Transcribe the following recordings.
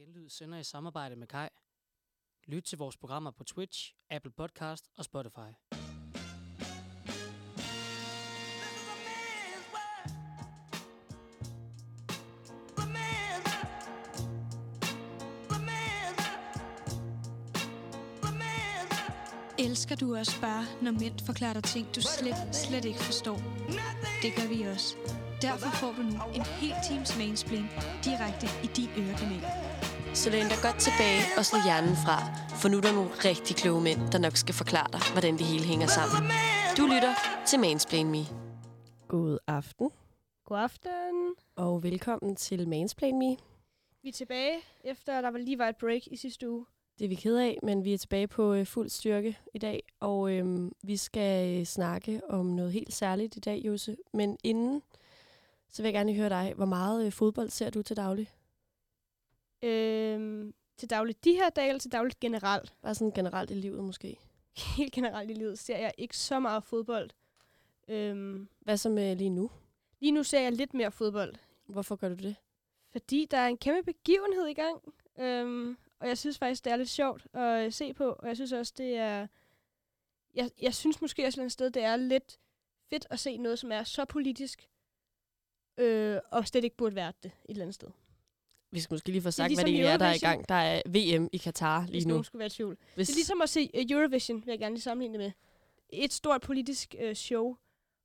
Genlyd sender i samarbejde med Kai. Lyt til vores programmer på Twitch, Apple Podcast og Spotify. Elsker du også bare, når mænd forklarer dig ting, du slet, slet ikke forstår? Det gør vi også. Derfor får du nu en hel times mansplain direkte i din ørekanal. Så læn dig godt tilbage og slå hjernen fra, for nu er der nogle rigtig kloge mænd, der nok skal forklare dig, hvordan det hele hænger sammen. Du lytter til Mansplain Me. God aften, God aften. og velkommen til Mansplain Me. Vi er tilbage, efter der var lige var et break i sidste uge. Det er vi ked af, men vi er tilbage på øh, fuld styrke i dag, og øhm, vi skal øh, snakke om noget helt særligt i dag, Jose. Men inden, så vil jeg gerne høre dig, hvor meget øh, fodbold ser du til daglig? Øhm, til dagligt de her dage, eller til dagligt generelt? Bare sådan generelt i livet måske. Helt generelt i livet ser jeg ikke så meget fodbold. Øhm, Hvad så med lige nu? lige nu ser jeg lidt mere fodbold, Hvorfor gør du det? fordi der er en kæmpe begivenhed i gang. Øhm, og jeg synes faktisk, det er lidt sjovt at øh, se på. Og jeg synes også, det er... Jeg, jeg synes måske også et sted, det er lidt fedt at se noget, som er så politisk, øh, og slet ikke burde være det et eller andet sted. Vi skal måske lige få sagt, ligesom hvad det er, der er i gang. Der er VM i Katar Hvis lige nu. nogen skulle være i tvivl. Hvis, Det er ligesom at se øh, Eurovision, vil jeg gerne lige sammenligne det med. Et stort politisk øh, show,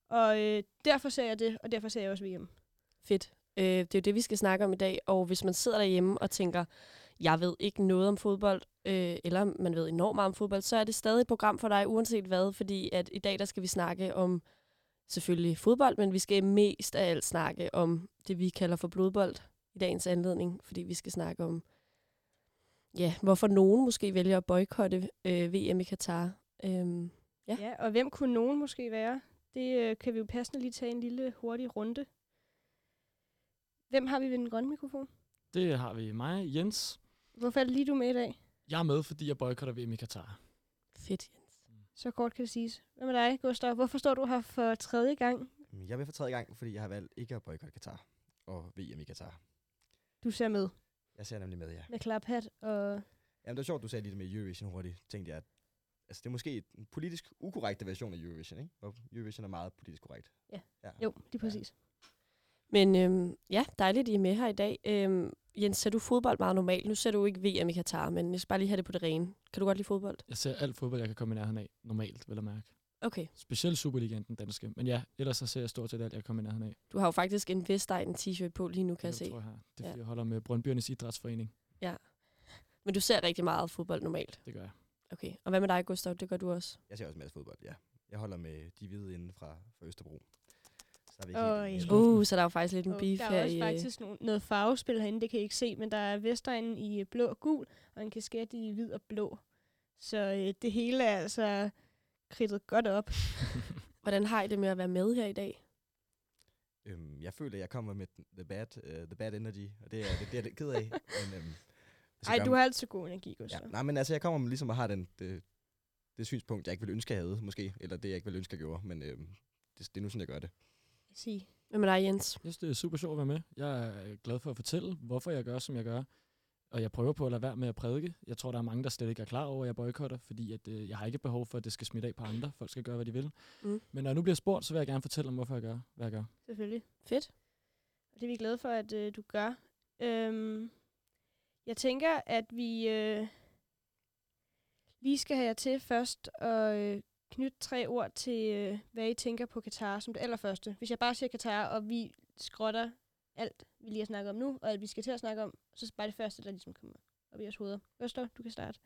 og øh, derfor ser jeg det, og derfor ser jeg også VM. Fedt. Øh, det er jo det, vi skal snakke om i dag. Og hvis man sidder derhjemme og tænker, jeg ved ikke noget om fodbold, øh, eller man ved enormt meget om fodbold, så er det stadig et program for dig, uanset hvad. Fordi at i dag, der skal vi snakke om selvfølgelig fodbold, men vi skal mest af alt snakke om det, vi kalder for blodbold i dagens anledning. Fordi vi skal snakke om, ja, hvorfor nogen måske vælger at boykotte øh, VM i Katar. Øhm, Ja. Ja. og hvem kunne nogen måske være? Det øh, kan vi jo passende lige tage en lille hurtig runde. Hvem har vi ved den grønne mikrofon? Det har vi mig, Jens. Hvorfor er det lige du med i dag? Jeg er med, fordi jeg boykotter VM i Katar. fedt, Jens. Så kort kan det siges. Hvad med dig, Gustav? Hvorfor står du her for tredje gang? Jeg er med for tredje gang, fordi jeg har valgt ikke at boykotte Katar og VM i Katar. Du ser med Jeg ser nemlig med, ja. med klaphat og... Jamen, det var sjovt, du sagde lige det med Eurovision hurtigt. Tænkte jeg, at altså, det er måske en politisk ukorrekte version af Eurovision, ikke? Hvor Eurovision er meget politisk korrekt. Ja. ja. Jo, lige præcis. Men øhm, ja, dejligt, I er med her i dag. Øhm, Jens, ser du fodbold meget normalt? Nu ser du ikke VM i Katar, men jeg skal bare lige have det på det rene. Kan du godt lide fodbold? Jeg ser alt fodbold, jeg kan komme i nærheden af. Normalt, vil jeg mærke. Okay. Specielt Superligaen, den danske. Men ja, ellers så ser jeg stort set alt, jeg kan komme i nærheden af. Du har jo faktisk en Vestegn t-shirt på lige nu, kan jeg Det se. tror jeg har. Det er, Ja. jeg holder med Brøndbyernes Idrætsforening. Men du ser rigtig meget fodbold normalt. Det gør jeg. Okay. Og hvad med dig, Gustav? Det gør du også. Jeg ser også en masse fodbold, ja. Jeg holder med de hvide inden fra, fra Østerbro. Så er vi helt Uh, så der er jo faktisk lidt en beef der her er også i... øh, faktisk nogle, noget farvespil herinde, det kan I ikke se, men der er Vestegnen i blå og gul, og en kasket i hvid og blå. Så øh, det hele er altså kridtet godt op. Hvordan har I det med at være med her i dag? Øhm, jeg føler, at jeg kommer med the bad, uh, the bad energy, og det er, det, det er jeg lidt ked af. men, øhm, jeg Ej, du har altid god energi, Gustav. Ja, nej, men altså, jeg kommer med ligesom at have den, det, det synspunkt, jeg ikke ville ønske, jeg havde, måske. Eller det, jeg ikke ville ønske, jeg gjorde. Men øhm, det, det er nu sådan, jeg gør det. Sige. Hvad med dig, Jens? Jeg synes, det er super sjovt at være med. Jeg er glad for at fortælle, hvorfor jeg gør, som jeg gør. Og jeg prøver på at lade være med at prædike. Jeg tror, der er mange, der slet ikke er klar over, at jeg boykotter, fordi at, øh, jeg har ikke behov for, at det skal smitte af på andre. Folk skal gøre, hvad de vil. Mm. Men når jeg nu bliver spurgt, så vil jeg gerne fortælle om, hvorfor jeg gør, hvad jeg gør. Selvfølgelig. Fedt. Og det er vi glade for, at øh, du gør. Øhm, jeg tænker, at vi øh, lige skal have jer til først og øh, knytte tre ord til, øh, hvad I tænker på Katar som det allerførste. Hvis jeg bare siger Katar, og vi skrotter alt, vi lige har snakket om nu, og alt, vi skal til at snakke om, så bare det første, der ligesom kommer op i jeres hoveder. Øster, du kan starte.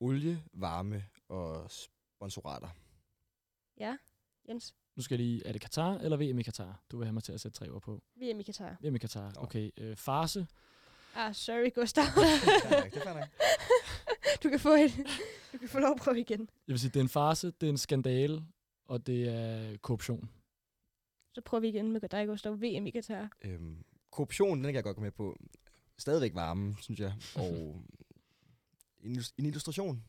Olie, varme og sponsorater. Ja, Jens. Nu skal jeg lige, er det Katar eller VM i Katar? Du vil have mig til at sætte tre ord på. VM i Katar. VM i Katar, okay. Øh, farse, Ah, sorry, Gustav. Det er du kan få et, du kan få lov at prøve igen. jeg vil sige, det er en farse, det er en skandale, og det er korruption. Så prøver vi igen med dig, Gustav. VM i Katar. Øhm, korruption, den kan jeg godt gå med på. Stadigvæk varme, synes jeg. Og en, illus- en illustration.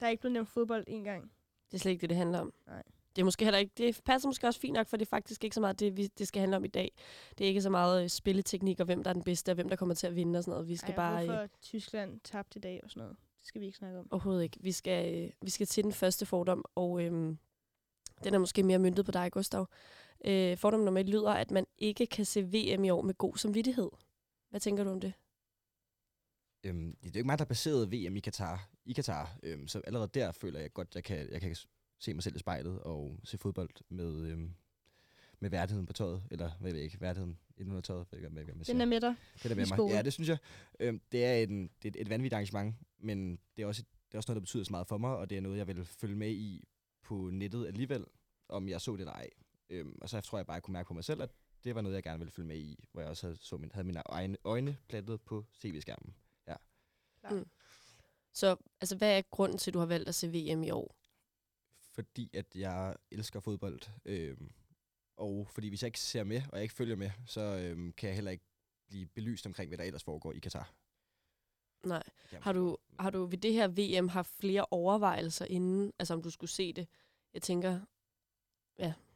Der er ikke blevet nævnt fodbold en gang. Det er slet ikke det, det handler om. Nej. det er måske heller ikke, det passer måske også fint nok, for det er faktisk ikke så meget det, vi, det skal handle om i dag. Det er ikke så meget øh, spilleteknik, og hvem der er den bedste, og hvem der kommer til at vinde og sådan noget. Vi skal Ej, bare... hvorfor Øh, Tyskland tabte i dag og sådan noget. Det skal vi ikke snakke om. overhovedet ikke. Vi skal, øh, vi skal til den første fordom, og øh, den er måske mere myndet på dig, Gustav. Øh, fordom nummer et lyder, at man ikke kan se VM i år med god samvittighed. Hvad tænker du om det? Øhm, det er jo ikke mig, der baserede VM i Katar. I Katar. Øhm, så allerede der føler jeg godt, at jeg kan, jeg kan se mig selv i spejlet og se fodbold med, øhm, med værdigheden på tøjet. Eller hvad ved jeg ikke, værdigheden inden under tøjet. Jeg, hvad, hvad man Den er med dig. Det er med mig. Ja, det synes jeg. Øhm, det er, en, det er et, et vanvittigt arrangement, men det er, også et, det er også noget, der betyder så meget for mig, og det er noget, jeg vil følge med i på nettet alligevel, om jeg så det eller ej. Øhm, og så tror jeg bare, at jeg kunne mærke på mig selv, at det var noget, jeg gerne ville følge med i, hvor jeg også havde, så min, havde mine øjne, øjne plattet på tv-skærmen. Mm. Så altså, hvad er grunden til, at du har valgt at se VM i år? Fordi at jeg elsker fodbold, øhm, og fordi hvis jeg ikke ser med, og jeg ikke følger med, så øhm, kan jeg heller ikke blive belyst omkring, hvad der ellers foregår i Katar. Nej. Har du, har du ved det her VM haft flere overvejelser inden, altså om du skulle se det? Jeg tænker,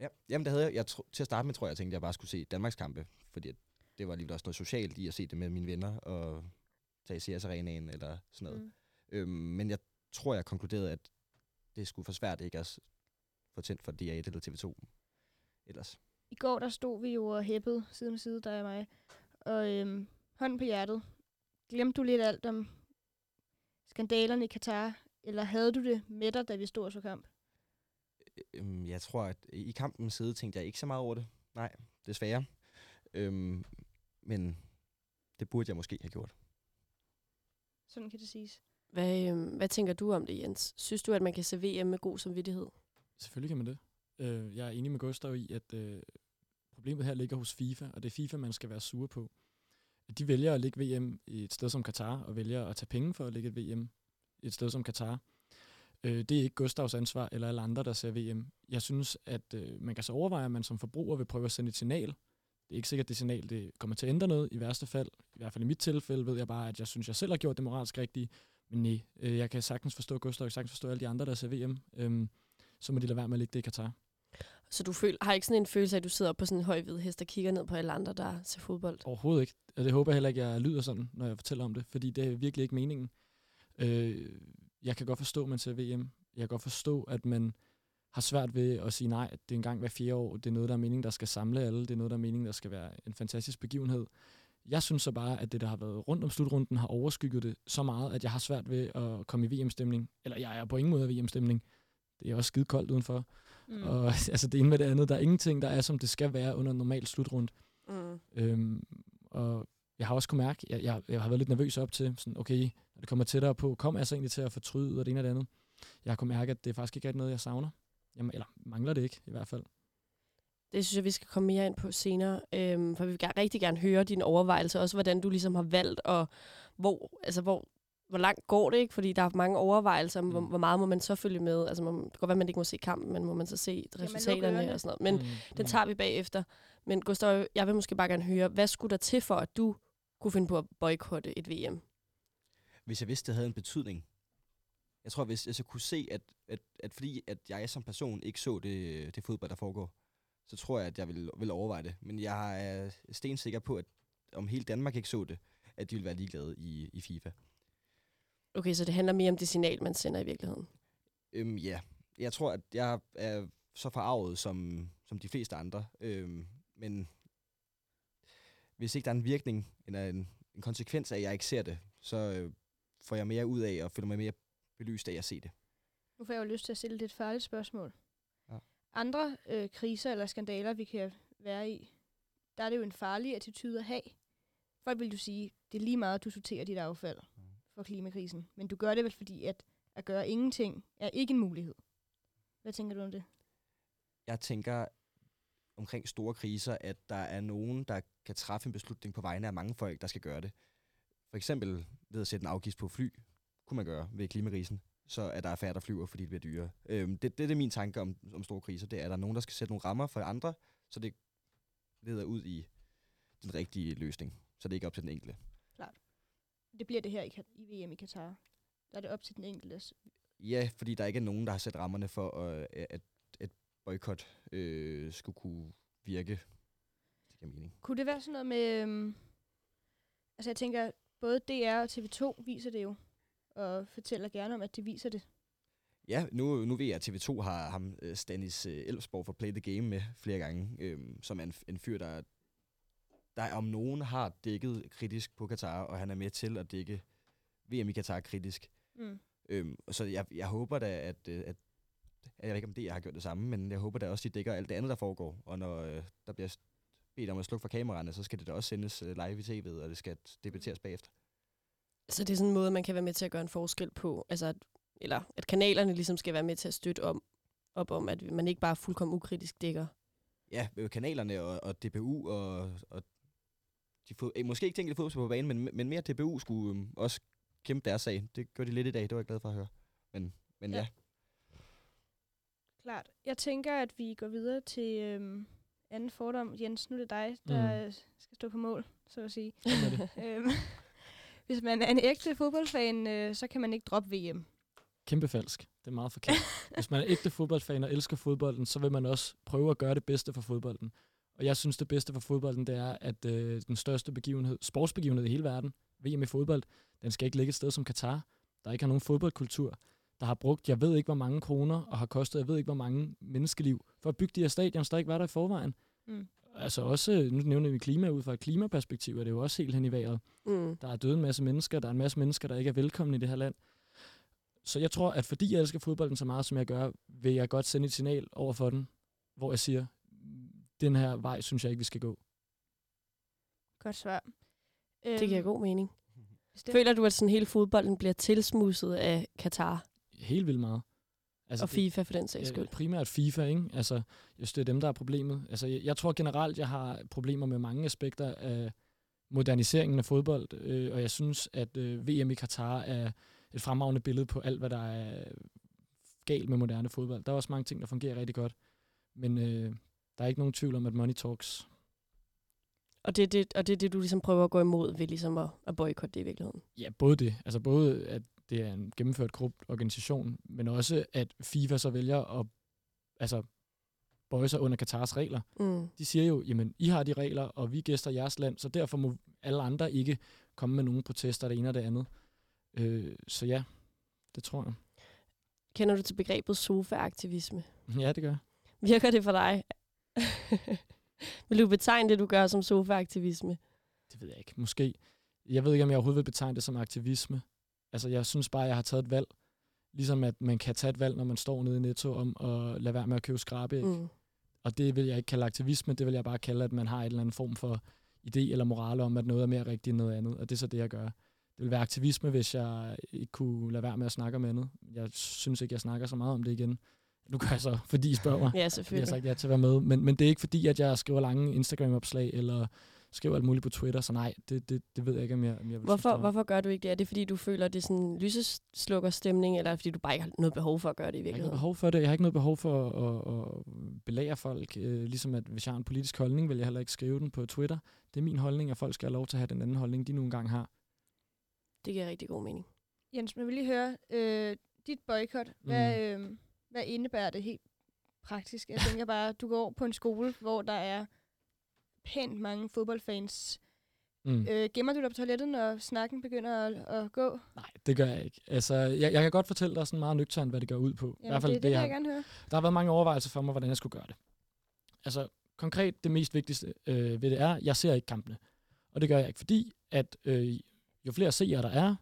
Ja, jamen det havde jeg. jeg tro, til at starte med tror jeg, jeg tænkte, at jeg bare skulle se Danmarks kampe, fordi det var lige også noget socialt i at se det med mine venner og tage i CS Arenaen eller sådan noget. Mm. Øhm, men jeg tror, jeg konkluderede, at det skulle for svært ikke at få tændt for DR1 eller TV2 ellers. I går der stod vi jo og hæppede side om side, dig og mig. Og øhm, hånden på hjertet. Glemte du lidt alt om skandalerne i Katar? Eller havde du det med dig, da vi stod og så kamp? Øhm, jeg tror, at i kampens side tænkte jeg ikke så meget over det. Nej, desværre. Øhm, men det burde jeg måske have gjort. Sådan kan det siges. hvad, øh, hvad tænker du om det, Jens? Synes du, at man kan se VM med god samvittighed? Selvfølgelig kan man det. Øh, jeg er enig med Gustav i, at øh, problemet her ligger hos FIFA, og det er FIFA, man skal være sur på. At de vælger at lægge VM i et sted som Katar, og vælger at tage penge for at lægge et VM i et sted som Katar. Øh, det er ikke Gustavs ansvar, eller alle andre, der ser VM. Jeg synes, at øh, man kan så overveje, at man som forbruger vil prøve at sende et signal. Det er ikke sikkert, at det signal det kommer til at ændre noget. I værste fald, i hvert fald i mit tilfælde, ved jeg bare, at jeg synes, jeg selv har gjort det moralsk rigtige. Men nej, øh, jeg kan sagtens forstå Gustav, jeg kan sagtens forstå alle de andre, der ser VM. Øhm, så må de lade være med at lægge det i Katar. Så du føl, har ikke sådan en følelse af, at du sidder på sådan en høj hvid hest og kigger ned på alle andre, der ser fodbold? Overhovedet ikke. Og det håber jeg heller ikke, jeg lyder sådan, når jeg fortæller om det, fordi det er virkelig ikke meningen. Øh, jeg kan godt forstå, at man ser VM. Jeg kan godt forstå, at man har svært ved at sige nej, at det er en gang hver fire år. Det er noget, der er meningen, der skal samle alle. Det er noget, der er meningen, der skal være en fantastisk begivenhed. Jeg synes så bare, at det, der har været rundt om slutrunden, har overskygget det så meget, at jeg har svært ved at komme i VM-stemning. Eller jeg er på ingen måde i VM-stemning. Det er også skide koldt udenfor. Mm. Mm. Og altså det ene med det andet. Der er ingenting, der er, som det skal være under en normal slutrunde. Mm. Øhm, og jeg har også kunnet mærke, jeg, jeg, jeg har været lidt nervøs op til, sådan, okay, når det kommer tættere på, kommer jeg så egentlig til at fortryde og det ene og det andet. Jeg har kunnet mærke, at det faktisk ikke er noget, jeg savner. Jamen, eller mangler det ikke, i hvert fald. Det synes jeg, vi skal komme mere ind på senere, øhm, for vi vil gerne, rigtig gerne høre dine overvejelser, også hvordan du ligesom har valgt, og hvor, altså hvor, hvor langt går det, ikke? Fordi der er mange overvejelser, mm. hvor, Mm. hvor meget må man så følge med? Altså, man, det kan godt være, at man ikke må se kampen, men må man så se resultaterne og sådan noget. Men mm, den tager vi bagefter. Men Gustav, jeg vil måske bare gerne høre, hvad skulle der til for, at du kunne finde på at boykotte et VM? hvis jeg vidste, det havde en betydning. Jeg tror, hvis jeg så kunne se, at, at, at fordi at jeg som person ikke så det, det fodbold, der foregår, så tror jeg, at jeg ville, ville overveje det. Men jeg er stensikker på, at om hele Danmark ikke så det, at de ville være ligeglade i, i FIFA. Okay, så det handler mere om det signal, man sender i virkeligheden. Øhm, ja, jeg tror, at jeg er så forarvet som, som de fleste andre. Øhm, men hvis ikke der er en virkning, eller en, en konsekvens af, at jeg ikke ser det, så øh, får jeg mere ud af, og føler mig mere belyst af at se det. Nu får jeg jo lyst til at stille et farligt spørgsmål. Ja. Andre øh, kriser eller skandaler, vi kan være i, der er det jo en farlig attitude at have. Folk vil jo sige, det er lige meget, at du sorterer dit affald for klimakrisen. Men du gør det vel fordi, at at gøre ingenting er ikke en mulighed. Hvad tænker du om det? Jeg tænker omkring store kriser, at der er nogen, der kan træffe en beslutning på vegne af mange folk, der skal gøre det. For eksempel ved at sætte en afgift på fly, kunne man gøre ved klimakrisen, så er der færre, der flyver, fordi det bliver dyrere. Øhm, det, det, det er min tanke om, om store kriser. Det er, at der er nogen, der skal sætte nogle rammer for andre, så det leder ud i den rigtige løsning. Så det er ikke op til den enkelte. Det bliver det her i, i VM i Katar. Der er det op til den enkelte. Ja, fordi der ikke er nogen, der har sat rammerne for, øh, at, at boykot øh, skulle kunne virke. Det giver mening. Kunne det være sådan noget med... Øhm, altså jeg tænker, både DR og TV2 viser det jo, og fortæller gerne om, at de viser det. Ja, nu, nu ved jeg, at TV2 har ham, øh, Stanis øh, Elfsborg fra Play the Game med flere gange, øhm, som er en, en fyr, der, der om nogen har dækket kritisk på Katar, og han er med til at dække VM i Katar kritisk. Mm. Øhm, så jeg, jeg håber da, at, øh, at jeg ved ikke, om det jeg har gjort det samme, men jeg håber da også, de dækker alt det andet, der foregår. Og når øh, der bliver bedt om at slukke for kameraerne, så skal det da også sendes øh, live i tv'et, og det skal debatteres bagefter. Så det er sådan en måde, man kan være med til at gøre en forskel på, altså at, eller at kanalerne ligesom skal være med til at støtte om, op om, at man ikke bare fuldkommen ukritisk dækker. Ja, øh, kanalerne og, og DBU og, og de fod, eh, måske ikke tænkt fodbold på banen, men, men mere DBU skulle øhm, også kæmpe deres sag. Det gør de lidt i dag, det var jeg glad for at høre. Men, men ja. Ja. Klart. Jeg tænker, at vi går videre til øhm, anden fordom. Jens, nu er det dig, der mm. skal stå på mål, så at sige. Øhm, hvis man er en ægte fodboldfan, øh, så kan man ikke droppe VM. Kæmpe falsk. Det er meget forkert. Hvis man er ægte fodboldfan og elsker fodbolden, så vil man også prøve at gøre det bedste for fodbolden. Og jeg synes, det bedste for fodbolden, det er, at øh, den største begivenhed, sportsbegivenhed i hele verden, VM i fodbold, den skal ikke ligge et sted som Katar, der ikke har nogen fodboldkultur, der har brugt, jeg ved ikke hvor mange kroner, og har kostet, jeg ved ikke hvor mange menneskeliv, for at bygge de her stadions, der ikke var der i forvejen. Mm. Altså også, nu nævner vi klima ud fra et klimaperspektiv, er det jo også helt hen i vejret. Mm. Der er døde en masse mennesker, der er en masse mennesker, der ikke er velkomne i det her land. Så jeg tror, at fordi jeg elsker fodbolden så meget, som jeg gør, vil jeg godt sende et signal over for den, hvor jeg siger, den her vej synes jeg ikke, vi skal gå. Godt svar. Det giver god mening. bestemt. Føler du, at sådan hele fodbolden bliver tilsmusset af Katar Helt vildt meget. altså, og FIFA for den sags skyld? primært FIFA, ikke? Altså, jeg synes, det er dem, der er problemet. Altså, jeg, jeg tror generelt, jeg har problemer med mange aspekter af moderniseringen af fodbold, øh, og jeg synes, at øh, VM i Katar er et fremragende billede på alt, hvad der er galt med moderne fodbold. Der er også mange ting, der fungerer rigtig godt, men øh, der er ikke nogen tvivl om, at money talks. Og det, er det, og det er det, du ligesom prøver at gå imod ved ligesom at, at boykotte det i virkeligheden. Ja, både det. Altså både, at det er en gennemført korrupt organisation, men også, at FIFA så vælger at altså, bøje sig under Katars regler. Mm. De siger jo, jamen, I har de regler, og vi gæster jeres land, så derfor må alle andre ikke komme med nogen protester, det ene og det andet. Øh, så ja, det tror jeg. Kender du til begrebet sofa-aktivisme? Ja, det gør. Virker det for dig? vil du betegne det, du gør som sofa-aktivisme? Det ved jeg ikke. Måske. Jeg ved ikke, om jeg overhovedet vil betegne det som aktivisme. Altså, jeg synes bare, at jeg har taget et valg. Ligesom at man kan tage et valg, når man står nede i Netto, om at lade være med at købe skrabe. Mm. Og det vil jeg ikke kalde aktivisme. Det vil jeg bare kalde, at man har en eller anden form for idé eller moral om, at noget er mere rigtigt end noget andet. Og det er så det, jeg gør. Det vil være aktivisme, hvis jeg ikke kunne lade være med at snakke om andet. Jeg synes ikke, jeg snakker så meget om det igen. Nu gør jeg så, fordi I spørger mig. Ja, Fordi jeg har selvfølgelig. sagt ja til at være med. Men, men det er ikke fordi, at jeg skriver lange Instagram-opslag, eller skriver alt muligt på Twitter, så nej, det, det, det ved jeg ikke, om jeg, om jeg vil Hvorfor, hvorfor gør du ikke det? Er det, fordi du føler, at det er sådan lyseslukker stemning, eller er det, fordi du bare ikke har noget behov for at gøre det i Jeg har ikke noget virkeligheden? behov for det. Jeg har ikke noget behov for at, at belære folk. Øh, ligesom at hvis jeg har en politisk holdning, vil jeg heller ikke skrive den på Twitter. Det er min holdning, at folk skal have lov til at have den anden holdning, de nu engang har. Det giver rigtig god mening. Jens, men jeg vil lige høre, øh, dit boykot, hvad, øh, hvad indebærer det helt praktisk? Jeg tænker bare, du går på en skole, hvor der er pænt mange fodboldfans. Mm. Øh, gemmer du dig på toilettet, når snakken begynder at, at gå? Nej, det gør jeg ikke. Altså, jeg, jeg kan godt fortælle dig sådan meget nøgternt, hvad det går ud på. I Jamen, hvert fald det, det vil jeg, jeg gerne høre. Der har været mange overvejelser for mig, hvordan jeg skulle gøre det. Altså, konkret, det mest vigtigste øh, ved det er, jeg ser ikke kampene. Og det gør jeg ikke, fordi at øh, jo flere seere der er,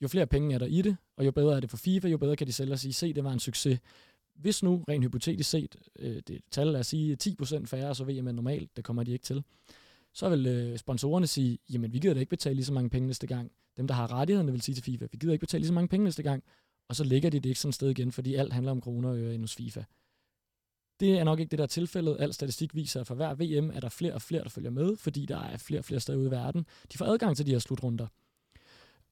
jo flere penge er der i det, og jo bedre er det for FIFA, jo bedre kan de sælge og sige, se, det var en succes. Hvis nu, rent hypotetisk set, øh, det tal, lad os sige 10% færre, så VM er normalt, det kommer de ikke til, så vil øh, sponsorerne sige, jamen vi gider da ikke betale lige så mange penge næste gang. Dem, der har rettighederne, vil sige til FIFA, vi gider ikke betale lige så mange penge næste gang. Og så lægger de det ikke sådan et sted igen, fordi alt handler om kroner og øre hos FIFA. Det er nok ikke det, der er tilfældet. Al statistik viser, at for hver VM er der flere og flere, der følger med, fordi der er flere og flere steder ude i verden. De får adgang til de her slutrunder.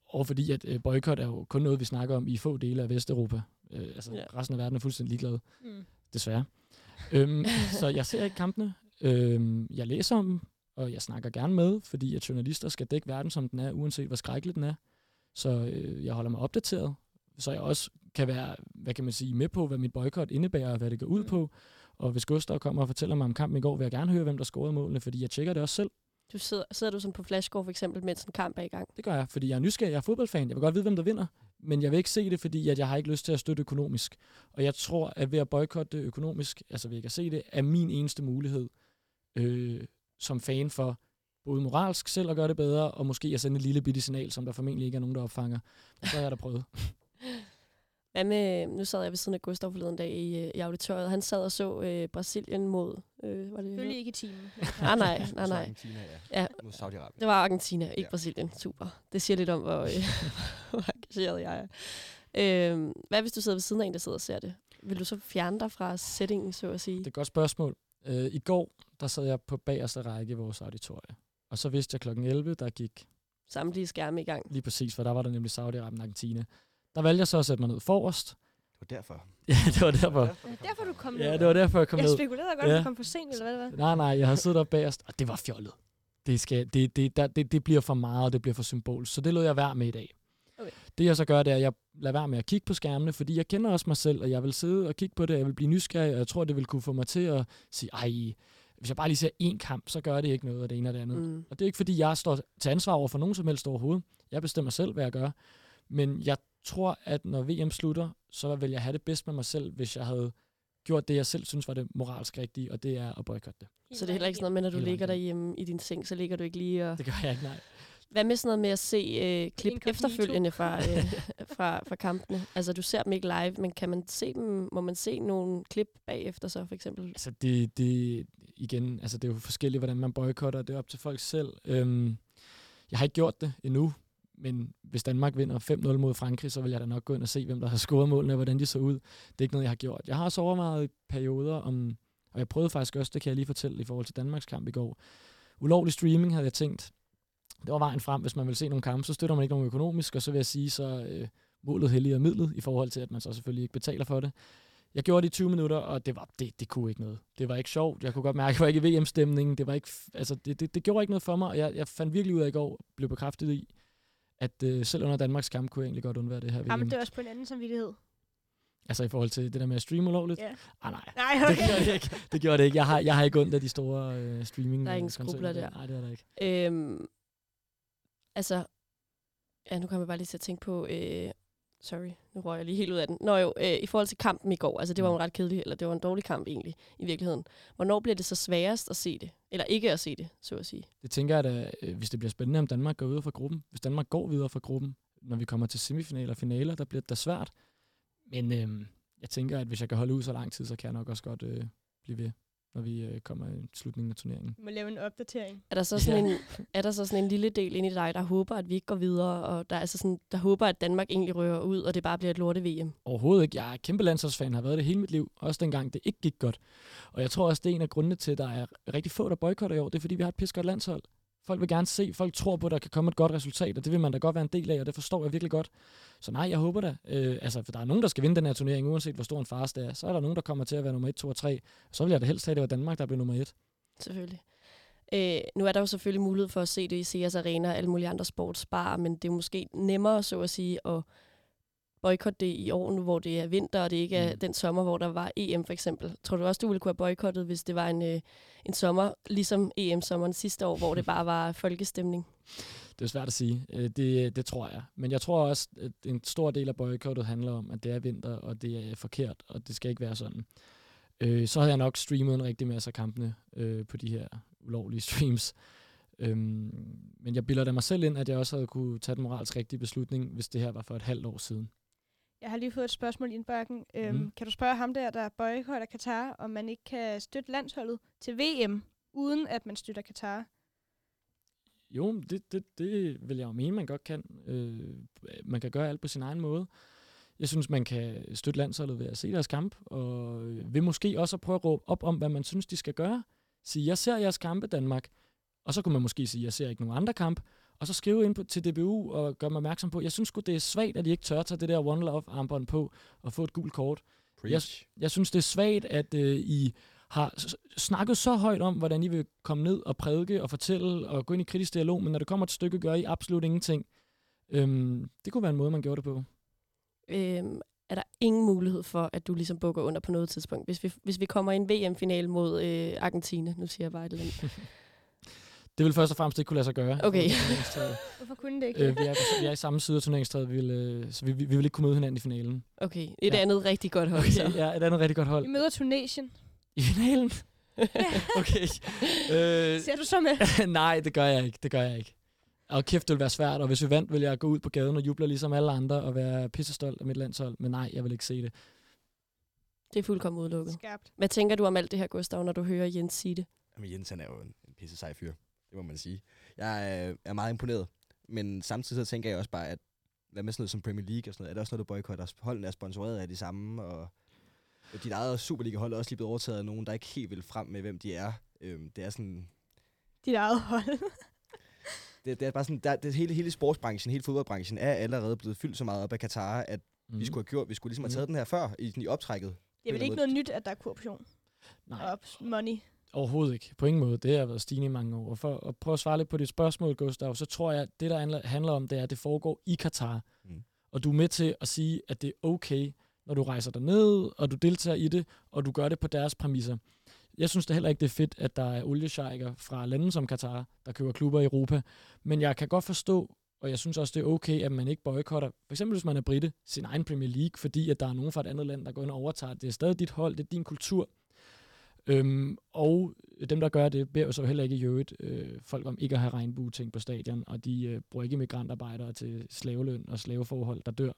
Og fordi at øh, boykot er jo kun noget, vi snakker om i få dele af Vesteuropa. Øh, altså Ja. resten af verden er fuldstændig ligeglade, Mm. desværre. øhm, så jeg ser ikke kampene. Øhm, jeg læser om dem, og jeg snakker gerne med, fordi at journalister skal dække verden, som den er, uanset hvor skrækkelig den er. Så øh, jeg holder mig opdateret. Så jeg også kan være, hvad kan man sige, med på, hvad mit boykot indebærer, og hvad det går ud på. Og hvis Gustav kommer og fortæller mig om kampen i går, vil jeg gerne høre, hvem der scorede målene, fordi jeg tjekker det også selv. Du sidder, sidder du sådan på flashscore for eksempel, mens en kamp er i gang? Det gør jeg, fordi jeg er nysgerrig, jeg er fodboldfan. Jeg vil godt vide, hvem der vinder, men jeg vil ikke se det, fordi at jeg har ikke lyst til at støtte økonomisk. Og jeg tror, at ved at boykotte det økonomisk, altså ved ikke at se det, er min eneste mulighed øh, som fan for både moralsk selv at gøre det bedre, og måske at sende et lille bitte signal, som der formentlig ikke er nogen, der opfanger. Så har jeg da prøvet. Hvad med, nu sad jeg ved siden af Gustav forleden dag i, øh, i auditoriet. Han sad og så øh, Brasilien mod... Øh, var det Selvfølgelig ikke i timen. Nej, nej, nej, nej. Argentina, ja. Ja, Mod Saudi-Arabien. det var Argentina, ikke Ja. Brasilien. Super. Det siger lidt om, hvor, øh, hvor engageret jeg er. Øh, hvad hvis du sidder ved siden af en, der sidder og ser det? Vil du så fjerne dig fra settingen, så at sige? Det er et godt spørgsmål. Øh, I går, der sad jeg på bagerste række i vores auditorie. Og så vidste jeg klokken 11, der gik Samtlige skærme i gang. lige præcis, for der var der nemlig Saudi-Arabien og Argentina. Der valgte jeg så at sætte mig ned forrest. Det var derfor. Ja, det var derfor. Er det derfor, du kom Ja, ned? det var derfor, jeg kom jeg ned. spekulerede godt, at Ja. du kom for sent, eller hvad det var. Nej, nej, jeg havde siddet op bagerst, og det var fjollet. Det, skal, det, det, der, det, det bliver for meget, og det bliver for symbol. Så det lod jeg være med i dag. Okay. Det jeg så gør, det er, at jeg lader være med at kigge på skærmene, fordi jeg kender også mig selv, og jeg vil sidde og kigge på det, og jeg vil blive nysgerrig, og jeg tror, det vil kunne få mig til at sige, ej, hvis jeg bare lige ser én kamp, så gør det ikke noget af det ene og det andet. Mm. Og det er ikke, fordi jeg står til ansvar over for nogen som helst overhovedet. Jeg bestemmer selv, hvad jeg gør. Men jeg tror, at når VM slutter, så vil jeg have det bedst med mig selv, hvis jeg havde gjort det, jeg selv synes var det moralsk rigtige, og det er at boykotte det. Så det er heller ikke sådan noget med, når du ligger derhjemme i din seng, så ligger du ikke lige og... Det gør jeg ikke, nej. Hvad med sådan noget med at se øh, klip Incognito. efterfølgende fra, øh, fra, fra kampene? Altså, du ser dem ikke live, men kan man se dem, må man se nogle klip bagefter så, for eksempel? Altså, det, det, igen, altså, det er jo forskelligt, hvordan man boykotter. Det er op til folk selv. Øhm, jeg har ikke gjort det endnu, men hvis Danmark vinder 5-0 mod Frankrig, så vil jeg da nok gå ind og se, hvem der har scoret målene, og hvordan de så ud. Det er ikke noget, jeg har gjort. Jeg har også overvejet perioder om, og jeg prøvede faktisk også, det kan jeg lige fortælle i forhold til Danmarks kamp i går. Ulovlig streaming havde jeg tænkt, det var vejen frem, hvis man vil se nogle kampe, så støtter man ikke nogen økonomisk, og så vil jeg sige, så øh, målet helliger midlet, i forhold til, at man så selvfølgelig ikke betaler for det. Jeg gjorde det i 20 minutter, og det, var, det, det kunne ikke noget. Det var ikke sjovt. Jeg kunne godt mærke, at jeg var ikke i VM-stemningen. Det, var ikke, altså, det, det, det gjorde ikke noget for mig, og jeg, jeg fandt virkelig ud af i går, blev bekræftet i, at øh, selv under Danmarks kamp kunne jeg egentlig godt undvære det her. Jamen, det er også på en anden samvittighed. Altså i forhold til det der med at streame ulovligt? Ja. Ah, nej. Nej, Det okay. gjorde det ikke. Det gjorde det ikke. Jeg har, jeg har ikke ondt af de store øh, streaming Der er ingen skrupler der. Nej, det er der ikke. Øhm, altså, ja, nu kommer jeg bare lige til at tænke på, øh, sorry, nu røg jeg lige helt ud af den. Nå jo, øh, i forhold til kampen i går, altså det var en ret kedelig, eller det var en dårlig kamp egentlig, i virkeligheden. Hvornår bliver det så sværest at se det? Eller ikke at se det, så at sige? Det tænker jeg da, øh, hvis det bliver spændende, om Danmark går videre fra gruppen. Hvis Danmark går videre fra gruppen, når vi kommer til semifinaler og finaler, der bliver det da svært. Men øh, jeg tænker, at hvis jeg kan holde ud så lang tid, så kan jeg nok også godt øh, blive ved, når vi øh, kommer i slutningen af turneringen. Må lave en opdatering. Er der så sådan, en, er der så sådan en lille del inde i dig, der håber, at vi ikke går videre, og der, er altså sådan, der håber, at Danmark egentlig rører ud, og det bare bliver et lorte-VM? Overhovedet ikke. Jeg er kæmpe landsholdsfan, har været det hele mit liv. Også dengang det ikke gik godt. Og jeg tror også, det er en af grundene til, at der er rigtig få, der boykotter i år. Det er, fordi vi har et pis godt landshold. Folk vil gerne se, folk tror på, at der kan komme et godt resultat, og det vil man da godt være en del af, og det forstår jeg virkelig godt. Så nej, jeg håber da. Øh, altså, for der er nogen, der skal vinde den her turnering, uanset hvor stor en fars det er. Så er der nogen, der kommer til at være nummer 1, 2 og 3. Så vil jeg da helst have, at det var Danmark, der blev nummer 1. Selvfølgelig. Øh, nu er der jo selvfølgelig mulighed for at se det i Sears Arena og alle mulige andre sportsbarer, men det er måske nemmere, så at sige, at boykotte det i år nu, hvor det er vinter, og det ikke er Mm. den sommer, hvor der var EM for eksempel. Tror du også, du ville kunne have boykottet, hvis det var en, øh, en sommer, ligesom EM-sommeren sidste år, hvor det bare var folkestemning? Det er svært at sige. Øh, Det, det tror jeg. Men jeg tror også, at en stor del af boykottet handler om, at det er vinter, og det er forkert, og det skal ikke være sådan. Øh, så havde jeg nok streamet en rigtig masse af kampene øh, på de her ulovlige streams. Øhm, men jeg bilder da mig selv ind, at jeg også havde kunne tage den moralsk rigtige beslutning, hvis det her var for et halvt år siden. Jeg har lige fået et spørgsmål i indbakken. Øhm, Mm. Kan du spørge ham der, der boykotter Katar, om man ikke kan støtte landsholdet til VM, uden at man støtter Katar? Jo, det, det, det vil jeg jo mene, man godt kan. Øh, man kan gøre alt på sin egen måde. Jeg synes, man kan støtte landsholdet ved at se deres kamp, og vil måske også prøve at råbe op om, hvad man synes, de skal gøre. Sige, jeg ser jeres kampe, Danmark. Og så kunne man måske sige, jeg ser ikke nogen andre kamp. Og så skrive ind på, til DBU og gøre mig opmærksom på, jeg synes sgu, det er svagt, at de ikke tør tage det der One Love armbånd på og få et gult kort. Preach. Jeg synes, det er svagt, at øh, I har snakket så højt om, hvordan I vil komme ned og prædike og fortælle og gå ind i kritisk dialog, men når det kommer til stykket, gør I absolut ingenting. Øhm, det kunne være en måde, man gjorde det på. Øhm, er der ingen mulighed for, at du ligesom bukker under på noget tidspunkt. Hvis vi, hvis vi kommer i en VM-finale mod øh, Argentina, nu siger jeg bare et eller andet. Det vil først og fremmest ikke kunne lade sig gøre. Okay. Hvorfor kunne det ikke? øh, vi, er, på- vi er i samme side af turneringstræet, vi vil, øh, så vi, vi, vi vil ikke kunne møde hinanden i finalen. Okay, et Ja. andet rigtig godt hold. Okay, så. ja, et andet rigtig godt hold. Vi møder Tunesien. I finalen? okay. Øh, Ser du så med? nej, det gør jeg ikke. Det gør jeg ikke. Og kæft, det vil være svært, og hvis vi vandt, vil jeg gå ud på gaden og juble ligesom alle andre og være pissestolt af mit landshold. Men nej, jeg vil ikke se det. Det er fuldkommen udelukket. Skarpt. Hvad tænker du om alt det her, Gustav, når du hører Jens sige det? Jamen, Jens han er jo en, en pisse sej fyr. Det må man sige. Jeg er, er meget imponeret. Men samtidig så tænker jeg også bare, at hvad med sådan noget som Premier League og sådan noget, er det også noget, du boykotter? Holdene er sponsoreret af de samme, og dit eget Superliga-hold er også lige blevet overtaget af nogen, der ikke helt vil frem med, hvem de er. Øhm, det er sådan... Dit eget hold. Det, det er bare sådan, der, det hele, hele sportsbranchen, hele fodboldbranchen er allerede blevet fyldt så meget op af Katar, at mm. vi skulle have gjort, vi skulle ligesom have taget Mhm. den her før i, i optrækket. Det er vel ikke noget nyt, at der er korruption Nej, og money. Overhovedet ikke. På ingen måde. Det har været stigende i mange år. Og for at prøve at svare lidt på dit spørgsmål, Gustav, så tror jeg, at det, der handler- om, det er, at det foregår i Katar. Mm. Og du er med til at sige, at det er okay, når du rejser derned, og du deltager i det, og du gør det på deres præmisser. Jeg synes da heller ikke, det er fedt, at der er olieshejker fra lande som Katar, der køber klubber i Europa. Men jeg kan godt forstå, og jeg synes også, det er okay, at man ikke boykotter, for eksempel hvis man er britte, sin egen Premier League, fordi at der er nogen fra et andet land, der går ind og overtager. Det er stadig dit hold, det er din kultur. Øhm, og dem, der gør det, beder jo så heller ikke i øvrigt øh, folk om ikke at have regnbue-ting på stadion, og de øh, bruger ikke migrantarbejdere til slaveløn og slaveforhold, der dør.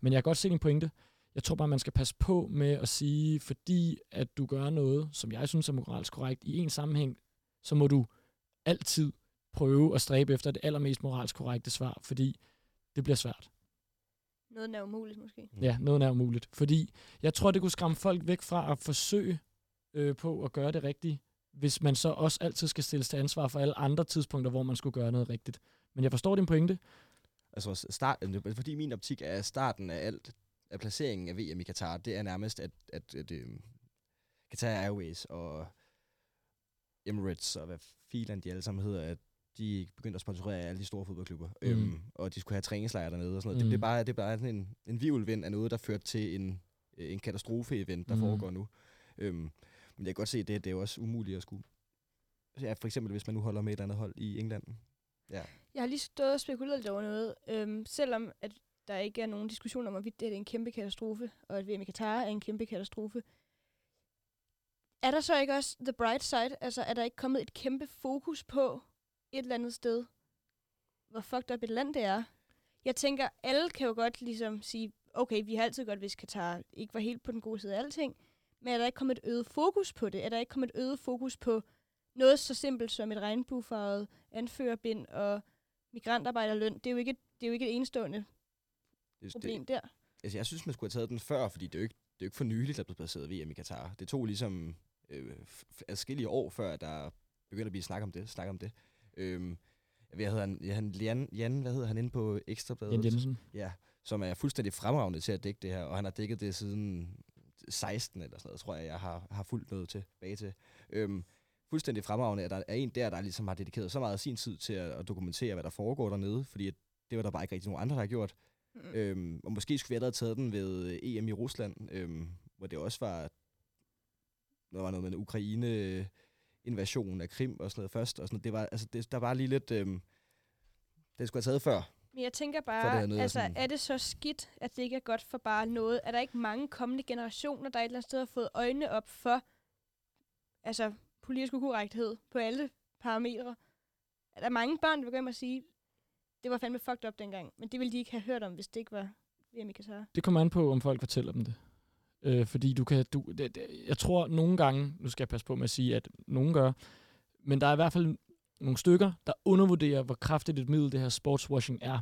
Men jeg kan godt se din pointe. Jeg tror bare, man skal passe på med at sige, fordi at du gør noget, som jeg synes er moralsk korrekt i en sammenhæng, så må du altid prøve at stræbe efter det allermest moralsk korrekte svar, fordi det bliver svært. Noget er umuligt, måske. Ja, noget er umuligt. Fordi jeg tror, det kunne skræmme folk væk fra at forsøge øh, på at gøre det rigtigt, hvis man så også altid skal stilles til ansvar for alle andre tidspunkter, hvor man skulle gøre noget rigtigt. Men jeg forstår din pointe. Altså start, er fordi min optik er starten af alt, af placeringen af VM i Katar, det er nærmest, at, at, at øhm, Qatar Airways og Emirates og hvad filan de alle sammen hedder, at de begyndte at sponsorere alle de store fodboldklubber. Mm. Øhm, og de skulle have træningslejre dernede og sådan noget. Mm. Det, det, er bare, det er bare sådan en, en virvelvind af noget, der førte til en, øh, en katastrofe-event, der mm. foregår nu. Øhm, men jeg kan godt se, at det, det er jo også umuligt at skulle... Ja, for eksempel hvis man nu holder med et andet hold i England. Ja. Jeg har lige stået og spekuleret lidt over noget. Øhm, selvom at der ikke er nogen diskussion om, hvorvidt det er en kæmpe katastrofe, og at VM i Katar er en kæmpe katastrofe. Er der så ikke også the bright side? Altså, er der ikke kommet et kæmpe fokus på et eller andet sted, hvor fucked up et land det er? Jeg tænker, alle kan jo godt ligesom sige, okay, vi har altid godt vidst, Katar ikke var helt på den gode side af alting, men er der ikke kommet et øget fokus på det? Er der ikke kommet et øget fokus på noget så simpelt som et regnbuefarvet anførerbind og migrantarbejderløn? Det er jo ikke, det er jo ikke et enestående Det, problem det, der. Altså, jeg synes, man skulle have taget den før, fordi det er jo ikke, det er jo ikke for nyligt, at der blev placeret VM i Katar. Det tog ligesom øh, adskillige år, før at der begyndte at blive snak om det. Snak om det. Øhm, hvad hedder han? Han Jan, Jan, hvad hedder han inde på Ekstrabladet? Jan Jensen. Ja, som er fuldstændig fremragende til at dække det her, og han har dækket det siden 16 eller sådan noget, tror jeg, jeg har, har fulgt noget tilbage til. Øhm, fuldstændig fremragende, at der er en der, der ligesom har dedikeret så meget af sin tid til at, at dokumentere, hvad der foregår dernede, fordi det var der bare ikke rigtig nogen andre, der har gjort. Mm. Øhm, og måske skulle vi have taget den ved øh, EM i Rusland, øhm, hvor det også var, der var noget med en Ukraine-invasion af Krim og sådan noget først. Og sådan noget. Det var, altså, det, der var lige lidt... Øhm, det skulle have taget før. Men jeg tænker bare, er noget, altså, sådan- er det så skidt, at det ikke er godt for bare noget? Er der ikke mange kommende generationer, der et eller andet sted har fået øjnene op for altså, politisk ukorrekthed på alle parametre? Er der mange børn, der vil gå hjem og sige, det var fandme fucked up dengang, men det ville de ikke have hørt om, hvis det ikke var VM i Katar? Det kommer an på, om folk fortæller dem det. Øh, fordi du kan, du, det, det, jeg tror nogle gange, nu skal jeg passe på med at sige, at nogen gør, men der er i hvert fald nogle stykker, der undervurderer, hvor kraftigt et middel det her sportswashing er.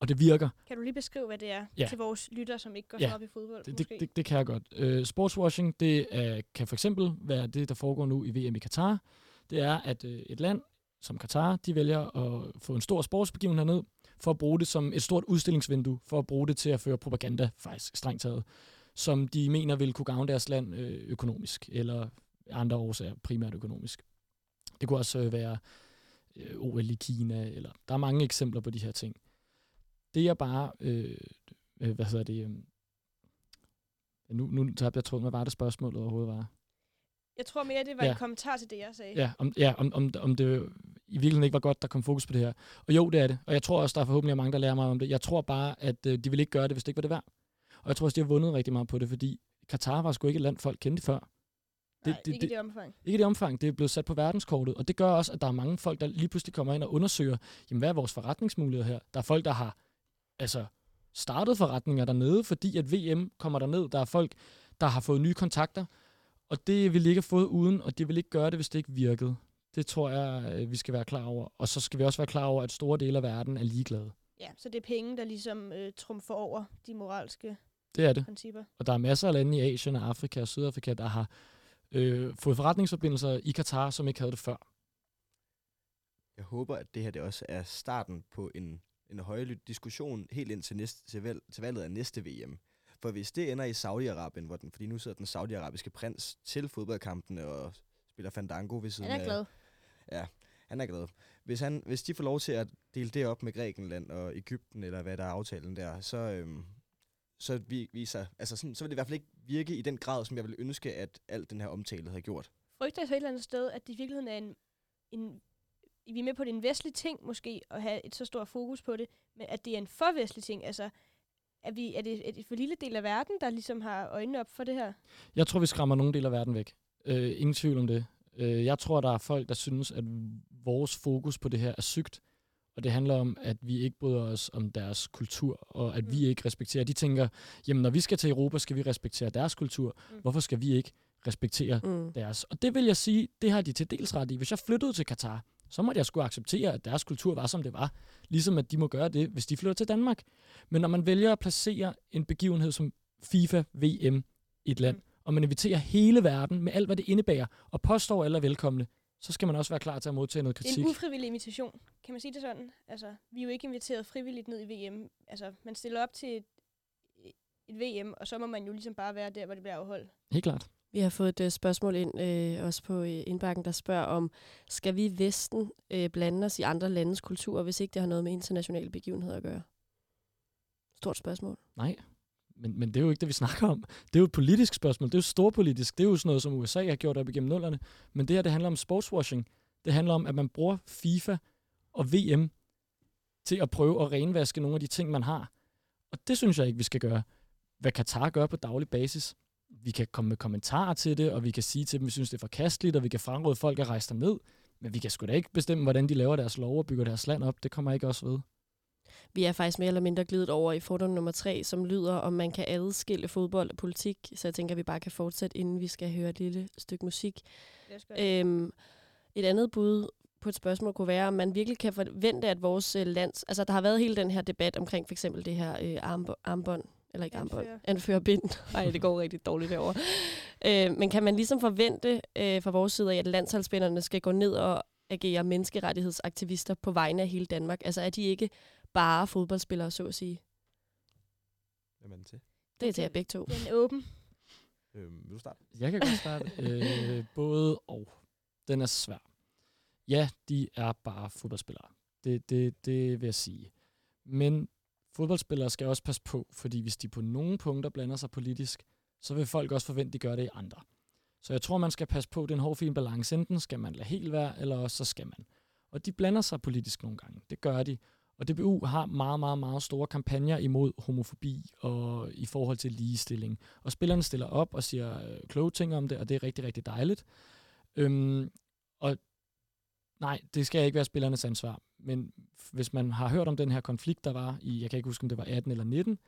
Og det virker. Kan du lige beskrive, hvad det er Ja. til vores lytter, som ikke går Ja. så op i fodbold? Det, det, det, det kan jeg godt. Øh, sportswashing, det er, kan for eksempel være det, der foregår nu i VM i Katar. Det er, at øh, et land som Katar, de vælger at få en stor sportsbegivenhed ned, for at bruge det som et stort udstillingsvindue, for at bruge det til at føre propaganda, faktisk strengt taget, som de mener vil kunne gavne deres land øh, økonomisk, eller andre årsager, primært økonomisk. Det kunne også øh, være øh, OL i Kina, eller der er mange eksempler på de her ting. Det jeg bare, øh, øh, hvad hedder det, øh, Nu, nu tabte jeg tråden, hvad var det spørgsmål overhovedet var? Jeg tror mere, det var Ja. en kommentar til det, jeg sagde. Ja, om, ja om, om, om det i virkeligheden ikke var godt, der kom fokus på det her. Og jo, det er det. Og jeg tror også, der er forhåbentlig mange, der lærer mig om det. Jeg tror bare, at øh, de vil ikke gøre det, hvis det ikke var det værd. Og jeg tror også, de har vundet rigtig meget på det, fordi Katar var sgu ikke et land, folk kendte før. Det, Nej, det, ikke i det omfang. Ikke i det omfang, det er blevet sat på verdenskortet. Og det gør også, at der er mange folk, der lige pludselig kommer ind og undersøger, jamen, hvad er vores forretningsmuligheder her? Der er folk, der har altså, startet forretninger dernede, fordi at VM kommer derned. Der er folk, der har fået nye kontakter, og det vil de ikke have fået uden, og det vil ikke gøre det, hvis det ikke virkede. Det tror jeg, øh, vi skal være klar over. Og så skal vi også være klar over, at store dele af verden er ligeglade. Ja, så det er penge, der ligesom øh, trumfer over de moralske Det er det. principper. Og der er masser af lande i Asien og Afrika og Sydafrika, der har øh, fået forretningsforbindelser i Katar, som ikke havde det før. Jeg håber, at det her det også er starten på en, en højlydt diskussion helt ind til, næste, til, valg, til valget af næste VM. For hvis det ender i Saudi-Arabien, hvor den, fordi nu sidder den saudiarabiske prins til fodboldkampene og spiller Fandango ved siden Han er af... glad. Ja, han er glad. Hvis, han, hvis de får lov til at dele det op med Grækenland og Ægypten, eller hvad der er aftalen der, så, øhm, så, vi, viser, altså sådan, så vil det i hvert fald ikke virke i den grad, som jeg ville ønske, at alt den her omtale havde gjort. Frygter jeg så et eller andet sted, at det i virkeligheden er en, en vi er med på, at det er en vestlig ting måske, at have et så stort fokus på det, men at det er en for vestlig ting, altså er, vi, er, det, er det for lille del af verden, der ligesom har øjnene op for det her? Jeg tror, vi skræmmer nogle dele af verden væk. Øh, ingen tvivl om det. Øh, jeg tror, der er folk, der synes, at vores fokus på det her er sygt. Og det handler om, at vi ikke bryder os om deres kultur, og at mm. vi ikke respekterer. De tænker, jamen når vi skal til Europa, skal vi respektere deres kultur. Mm. Hvorfor skal vi ikke respektere Mm. deres? Og det vil jeg sige, det har de til dels ret i. Hvis jeg flyttede til Katar, så måtte jeg skulle acceptere, at deres kultur var, som det var. Ligesom at de må gøre det, hvis de flytter til Danmark. Men når man vælger at placere en begivenhed som FIFA VM i et land, Mm. og man inviterer hele verden med alt, hvad det indebærer, og påstår, alle er velkomne, så skal man også være klar til at modtage noget Det er kritik. en ufrivillig invitation. Kan man sige det sådan? Altså, vi er jo ikke inviteret frivilligt ned i VM. Altså, man stiller op til et, et VM, og så må man jo ligesom bare være der, hvor det bliver afholdt. Helt klart. Vi har fået et uh, spørgsmål ind, øh, også på øh, indbakken, der spørger om, skal vi i Vesten øh, blande os i andre landes kultur, hvis ikke det har noget med internationale begivenheder at gøre? Stort spørgsmål. Nej, men, men det er jo ikke det, vi snakker om. Det er jo et politisk spørgsmål. Det er jo storpolitisk. Det er jo sådan noget, som USA har gjort op igennem nullerne. Men det her, det handler om sportswashing. Det handler om, at man bruger FIFA og VM til at prøve at renvaske nogle af de ting, man har. Og det synes jeg ikke, vi skal gøre. Hvad Katar gør på daglig basis. Vi kan komme med kommentarer til det, og vi kan sige til dem, at vi synes, det er forkasteligt, og vi kan fremråde folk at rejse ned. Men vi kan sgu da ikke bestemme, hvordan de laver deres lov og bygger deres land op. Det kommer ikke også ved. Vi er faktisk mere eller mindre glidet over i fordom nummer tre, som lyder, om man kan adskille fodbold og politik. Så jeg tænker, at vi bare kan fortsætte, inden vi skal høre et lille stykke musik. Øhm, et andet bud på et spørgsmål kunne være, om man virkelig kan forvente, at vores øh, lands... Altså, der har været hele den her debat omkring for eksempel det her øh, armbånd, eller ikke armbånd, Anfører. anførerbind. Ej, det går rigtig dårligt derovre. Øh, men kan man ligesom forvente øh, fra vores side af, at landsholdsspillerne skal gå ned og agere menneskerettighedsaktivister på vegne af hele Danmark? Altså, er de ikke bare fodboldspillere, så at sige? Hvem er den til? Det er til jer begge to. Den er åben. Øhm, vil du starte? Jeg kan godt starte. øh, både og. Den er svær. Ja, de er bare fodboldspillere. Det, det, det vil jeg sige. Men fodboldspillere skal også passe på, fordi hvis de på nogle punkter blander sig politisk, så vil folk også forvente, at de gør det i andre. Så jeg tror, man skal passe på den hårde fin balance. Enten skal man lade helt være, eller også så skal man. Og de blander sig politisk nogle gange. Det gør de. Og DBU har meget, meget, meget store kampagner imod homofobi og i forhold til ligestilling. Og spillerne stiller op og siger øh, kloge ting om det, og det er rigtig, rigtig dejligt. Øhm, og nej, det skal ikke være spillernes ansvar. Men hvis man har hørt om den her konflikt, der var i, jeg kan ikke huske, om det var 18 eller 19,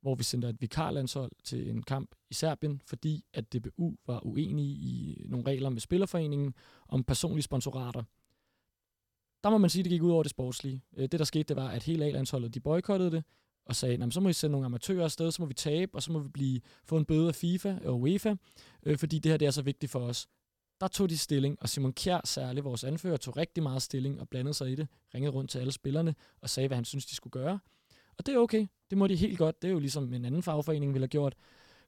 hvor vi sendte et vikarlandshold til en kamp i Serbien, fordi at DBU var uenige i nogle regler med Spillerforeningen om personlige sponsorater. Der må man sige, at det gik ud over det sportslige. Øh, det, der skete, det var, at hele A-landsholdet, de boykottede det, og sagde, "Nå, men så må vi sende nogle amatører afsted, så må vi tabe, og så må vi blive, få en bøde af FIFA og UEFA, øh, fordi det her det er så vigtigt for os. Der tog de stilling, og Simon Kjær, særligt vores anfører, tog rigtig meget stilling og blandede sig i det, ringede rundt til alle spillerne og sagde, hvad han synes, de skulle gøre. Og det er okay. Det må de helt godt. Det er jo ligesom en anden fagforening ville have gjort.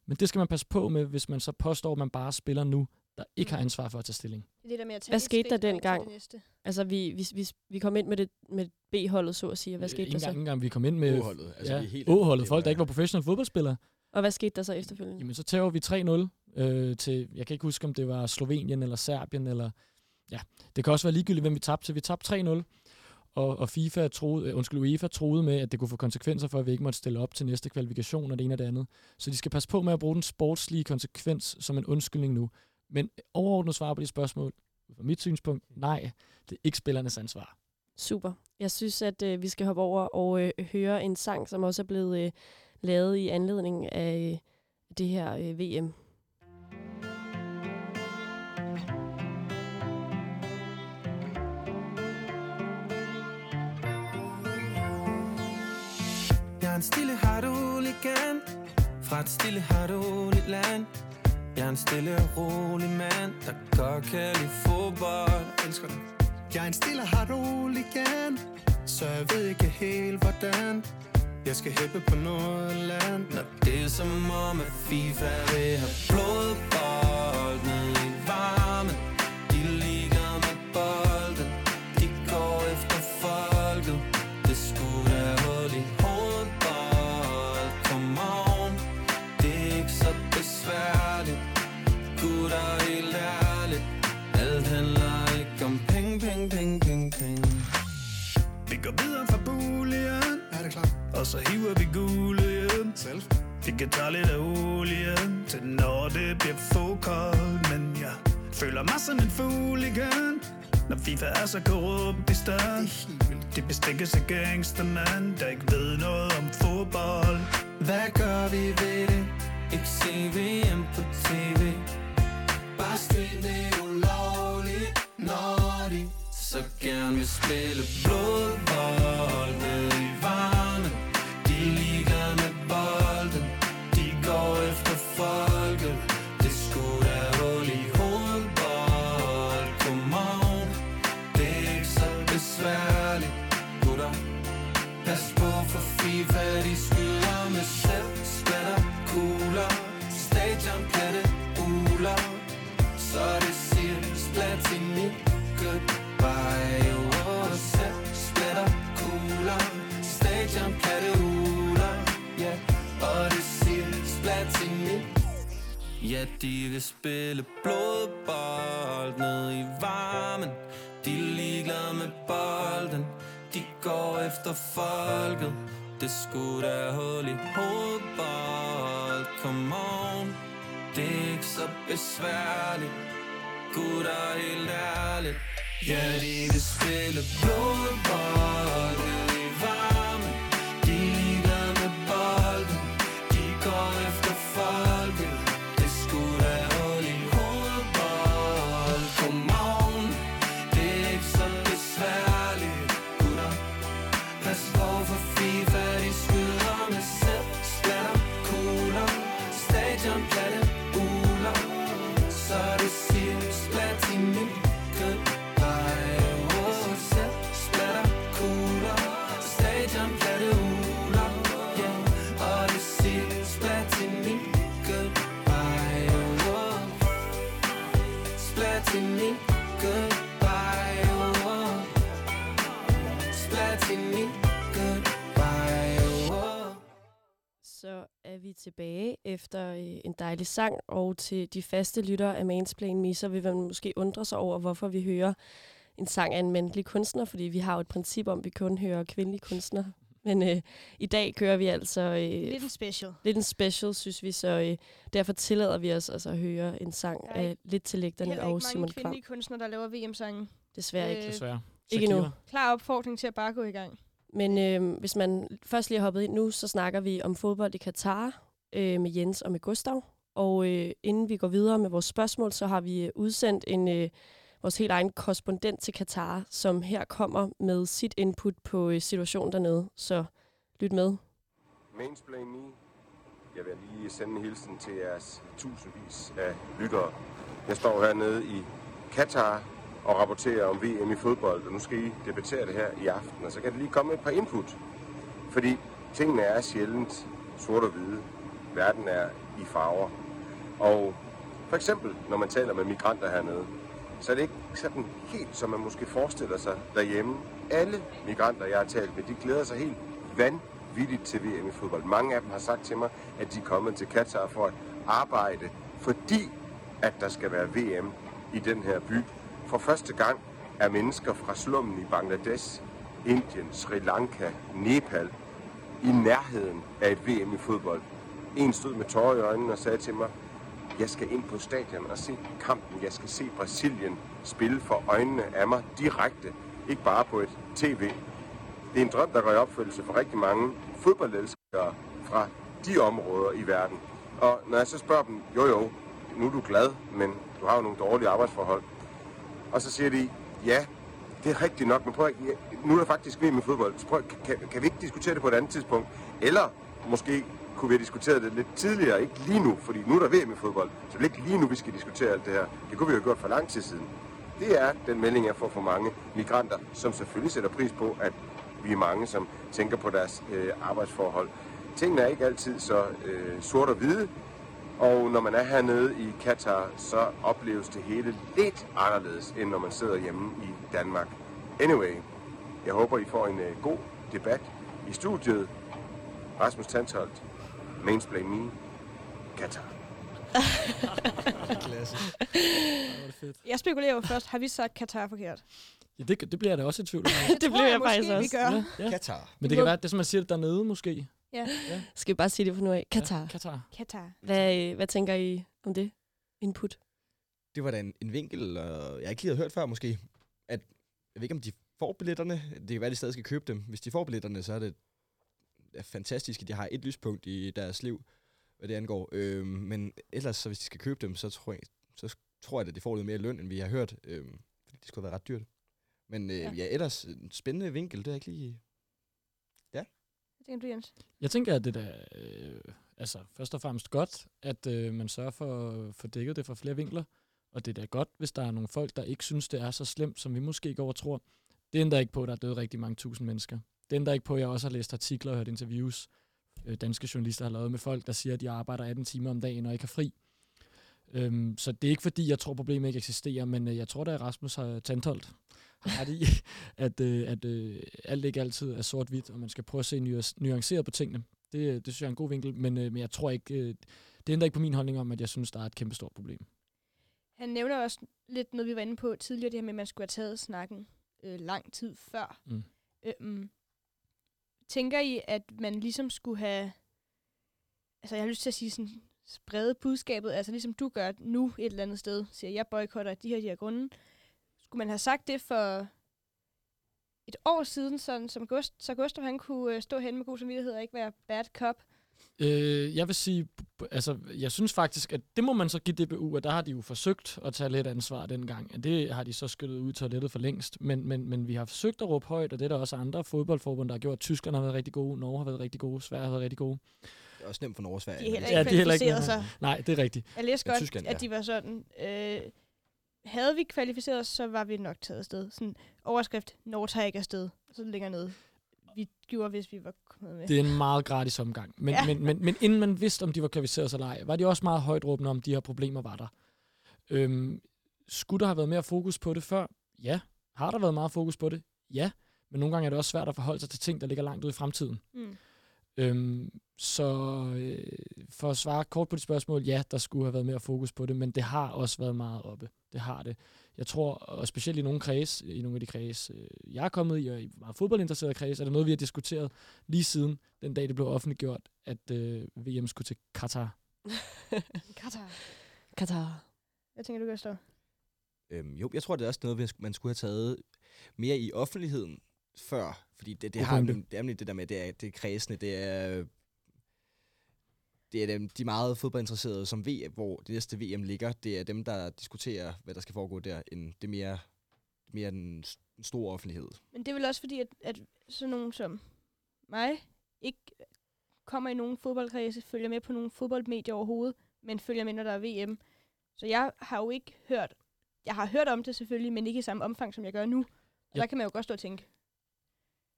Men det skal man passe på med, hvis man så påstår, at man bare spiller nu, der ikke har ansvar for at tage stilling. Det er der med at tage Hvad et skete der dengang? det næste. Altså, vi, vi, vi, vi kom ind med, det, med B-holdet, så at sige. Hvad skete Øh, der ikke så? ikke engang vi kom ind med Åholdet. Altså, ja, vi er helt Åholdet. det Folk, der ikke var professionelle fodboldspillere. Og hvad skete der så efterfølgende? Jamen, så tæver vi 3-0 øh, til, jeg kan ikke huske, om det var Slovenien eller Serbien, eller ja, det kan også være ligegyldigt, hvem vi tabte til. Vi tabte 3-0, og, og FIFA troede, øh, undskyld, UEFA troede med, at det kunne få konsekvenser for, at vi ikke måtte stille op til næste kvalifikation og det ene og det andet. Så de skal passe på med at bruge den sportslige konsekvens som en undskyldning nu. Men overordnet svar på de spørgsmål, fra mit synspunkt, nej, det er ikke spillernes ansvar. Super. Jeg synes, at øh, vi skal hoppe over og øh, høre en sang, som også er blevet øh, lavet i anledning af øh, det her øh, VM. Jeg er en stille harduligan Fra et stille harduligt land Jeg er en stille og rolig mand Der godt kan lide fodbold elsker det. Jeg er en stille harduligan, så jeg ved ikke helt hvordan. Jeg skal hæppe på noget land. Når det er som om at FIFA vil have blodbold er vildt. De bestikkes af gangstermand Der ikke ved noget om fodbold Hvad gør vi ved det? Ikke se efter øh, en dejlig sang, og til de faste lyttere af Mansplain Me, så vil man måske undre sig over, hvorfor vi hører en sang af en mandlig kunstner, fordi vi har jo et princip om, at vi kun hører kvindelige kunstnere. Men øh, i dag kører vi altså øh, Lidt en special. lidt en special, synes vi, så øh, derfor tillader vi os altså at høre en sang af lidt til lægterne og ikke Simon mange Kvam. kvindelige kunstnere, der laver VM-sange. Desværre ikke. Øh, Desværre. Ikke endnu. Klar opfordring til at bare gå i gang. Men øh, hvis man først lige har hoppet ind nu, så snakker vi om fodbold i Katar øh, med Jens og med Gustav. Og øh, inden vi går videre med vores spørgsmål, så har vi øh, udsendt en øh, vores helt egen korrespondent til Katar, som her kommer med sit input på øh, situationen dernede. Så lyt med. Mansplain Me. Jeg vil lige sende en hilsen til jeres tusindvis af lyttere. Jeg står hernede i Katar og rapporterer om VM i fodbold, og nu skal I debattere det her i aften, og så kan det lige komme et par input. Fordi tingene er sjældent sort og hvide. Verden er i farver. Og for eksempel, når man taler med migranter hernede, så er det ikke sådan helt, som man måske forestiller sig derhjemme. Alle migranter, jeg har talt med, de glæder sig helt vanvittigt til VM i fodbold. Mange af dem har sagt til mig, at de er kommet til Katar for at arbejde, fordi at der skal være VM i den her by. For første gang er mennesker fra slummen i Bangladesh, Indien, Sri Lanka, Nepal i nærheden af et VM i fodbold. En stod med tårer i øjnene og sagde til mig, jeg skal ind på stadion og se kampen. Jeg skal se Brasilien spille for øjnene af mig direkte. Ikke bare på et tv. Det er en drøm, der går i opfyldelse for rigtig mange fodboldelskere fra de områder i verden. Og når jeg så spørger dem, jo jo, nu er du glad, men du har jo nogle dårlige arbejdsforhold. Og så siger de, ja, det er rigtigt nok, men prøv at, ja, nu er der faktisk VM med fodbold. Så prøv, kan, kan vi ikke diskutere det på et andet tidspunkt? Eller måske kunne vi have diskuteret det lidt tidligere, ikke lige nu, fordi nu er der VM i fodbold, så det er ikke lige nu, vi skal diskutere alt det her. Det kunne vi jo have gjort for lang tid siden. Det er den melding, jeg får fra mange migranter, som selvfølgelig sætter pris på, at vi er mange, som tænker på deres øh, arbejdsforhold. Tingene er ikke altid så øh, sort og hvide, og når man er hernede i Katar, så opleves det hele lidt anderledes, end når man sidder hjemme i Danmark. Anyway, jeg håber, I får en øh, god debat i studiet. Rasmus Tantholdt, Mainsplain Me, Katar. Klasse. Det var fedt. Jeg spekulerer jo først, har vi sagt Katar forkert? Ja, det, det bliver jeg da også i tvivl om. det tror bliver jeg jeg faktisk måske, vi også. gør. Ja, ja. Katar. Men det kan være, det er som man siger det dernede måske. Ja. Skal vi bare sige det for nu af? Katar. Ja, Katar. Katar. Hvad, øh, hvad tænker I om det? Input? Det var da en, en vinkel, og jeg ikke lige havde hørt før måske, at jeg ved ikke, om de får billetterne. Det kan være, at de stadig skal købe dem. Hvis de får billetterne, så er det er fantastisk, at de har et lyspunkt i deres liv, hvad det angår. Øhm, men ellers, så hvis de skal købe dem, så tror jeg, så tror jeg at de får lidt mere løn, end vi har hørt. Øhm, fordi det skulle have været ret dyrt. Men øh, Ja. ja. ja, ellers en spændende vinkel, det er ikke lige... Hvad tænker du, Jens? Jeg tænker, at det er øh, altså, først og fremmest godt, at øh, man sørger for at få dækket det fra flere vinkler. Og det er da godt, hvis der er nogle folk, der ikke synes, det er så slemt, som vi måske går og tror. Det ændrer ikke på, at der er døde rigtig mange tusind mennesker. Det ændrer ikke på, at jeg også har læst artikler og hørt interviews, øh, danske journalister har lavet med folk, der siger, at de arbejder 18 timer om dagen og ikke har fri. Øhm, så det er ikke fordi, jeg tror, problemet ikke eksisterer, men øh, jeg tror, at Rasmus har tandholdt har ret i, at, øh, at øh, alt ikke altid er sort-hvidt, og man skal prøve at se nuance- nuanceret på tingene. Det, det synes jeg er en god vinkel, men, øh, men jeg tror ikke, øh, det ændrer ikke på min holdning om, at jeg synes, der er et kæmpe stort problem. Han nævner også lidt noget, vi var inde på tidligere, det her med, at man skulle have taget snakken øh, lang tid før. Mm. Øhm, tænker I, at man ligesom skulle have, altså jeg har lyst til at sige sådan, sprede budskabet, altså ligesom du gør nu et eller andet sted, siger, jeg boykotter de her, de her grunde. Skulle man have sagt det for et år siden, sådan, som Gust, så Gustav han kunne øh, stå hen med god samvittighed og ikke være bad cop? Øh, jeg vil sige, altså, jeg synes faktisk, at det må man så give DBU, at der har de jo forsøgt at tage lidt ansvar dengang. Det har de så skyllet ud i toilettet for længst. Men, men, men vi har forsøgt at råbe højt, og det er der også andre fodboldforbund, der har gjort. Tyskland har været rigtig gode, Norge har været rigtig gode, Sverige har været rigtig gode. Det er også nemt for Norge og Sverige. De er heller Ja, ikke de er heller ikke kvalificeret med. sig. Nej, det er rigtigt. Jeg læste Ja, godt, Tyskland, at ja. de var sådan, øh, havde vi kvalificeret os, så var vi nok taget afsted. Sådan overskrift, Norge tager ikke afsted. Så længere nede. Vi gjorde, hvis vi var kommet med. Det er en meget gratis omgang. Men, Ja. men, men, men inden man vidste, om de var kvalificeret eller ej, var de også meget højt råbende om, de her problemer var der. Øhm, skulle der have været mere fokus på det før? Ja. Har der været meget fokus på det? Ja. Men nogle gange er det også svært at forholde sig til ting, der ligger langt ude i fremtiden. Mm. Øhm, så øh, for at svare kort på dit spørgsmål, ja, der skulle have været mere fokus på det, men det har også været meget oppe. Det har det. Jeg tror, og specielt i nogle kreds, i nogle af de kreds, øh, jeg er kommet i, og i meget fodboldinteresserede kreds, er det noget, vi har diskuteret lige siden den dag, det blev offentliggjort, at øh, VM skulle til Katar. Katar. Katar. Hvad tænker du, Gustav? Øhm, jo, jeg tror, det er også noget, vi- man skulle have taget mere i offentligheden før. Fordi det, det har det er nemlig det der med, det er, det er kredsende, det er, det er dem, de meget fodboldinteresserede, som ved, hvor det næste VM ligger. Det er dem, der diskuterer, hvad der skal foregå der, end det er mere, mere den, store offentlighed. Men det er vel også fordi, at, at sådan nogen som mig ikke kommer i nogen fodboldkredse, følger med på nogle fodboldmedier overhovedet, men følger med, når der er VM. Så jeg har jo ikke hørt, jeg har hørt om det selvfølgelig, men ikke i samme omfang, som jeg gør nu. Og Ja. der kan man jo godt stå og tænke,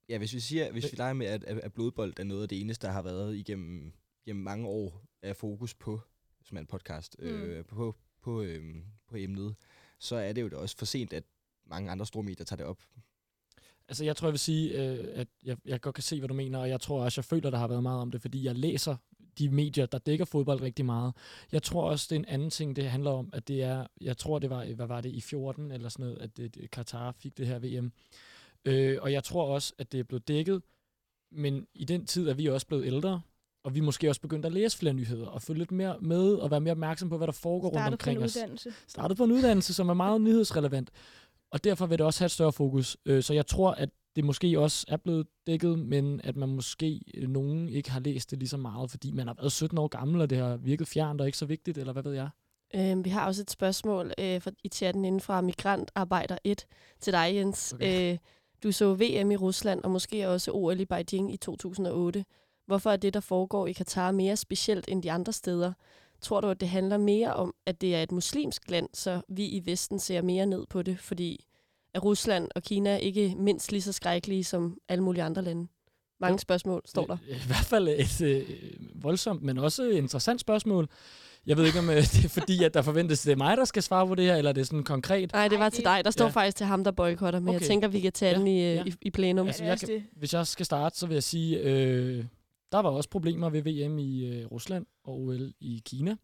Ja, hvis vi siger, hvis vi leger med, at, at, blodbold er noget af det eneste, der har været igennem, igennem mange år af fokus på, som er en podcast, mm. øh, på, på, øh, på emnet, så er det jo da også for sent, at mange andre store medier tager det op. Altså, jeg tror, jeg vil sige, øh, at jeg, jeg godt kan se, hvad du mener, og jeg tror også, jeg føler, der har været meget om det, fordi jeg læser de medier, der dækker fodbold rigtig meget. Jeg tror også, det er en anden ting, det handler om, at det er, jeg tror, det var, hvad var det, i 14 eller sådan noget, at det, Katar fik det her VM. Øh, og jeg tror også, at det er blevet dækket, men i den tid er vi også blevet ældre, og vi er måske også begyndt at læse flere nyheder, og følge lidt mere med, og være mere opmærksom på, hvad der foregår Startet rundt omkring på en os. uddannelse. Startet på en uddannelse, som er meget nyhedsrelevant. Og derfor vil det også have et større fokus. Øh, Så jeg tror, at det måske også er blevet dækket, men at man måske øh, nogen ikke har læst det lige så meget, fordi man har været 17 år gammel, og det har virket fjernt og ikke så vigtigt, eller hvad ved jeg? Øhm, vi har også et spørgsmål øh, fra, i chatten inden fra Migrantarbejder 1 til dig, Jens. Okay. Øh, du så VM i Rusland, og måske også OL i Beijing i 2008. Hvorfor er det, der foregår i Katar, mere specielt end de andre steder? Tror du, at det handler mere om, at det er et muslimsk land, så vi i Vesten ser mere ned på det, fordi er Rusland og Kina ikke mindst lige så skrækkelige som alle mulige andre lande? Mange spørgsmål står der. I hvert fald et øh, voldsomt, men også interessant spørgsmål. Jeg ved ikke, om øh, det er fordi, at der forventes, at det er mig, der skal svare på det her, eller er det sådan konkret? Nej, det var til dig. Der står Ja. faktisk til ham, der boykotter, men okay. jeg tænker, vi kan tage Ja, den i, ja. ja. i, i plenum. Altså, jeg kan, hvis jeg skal starte, så vil jeg sige, øh, der var også problemer ved VM i øh, Rusland og OL i Kina.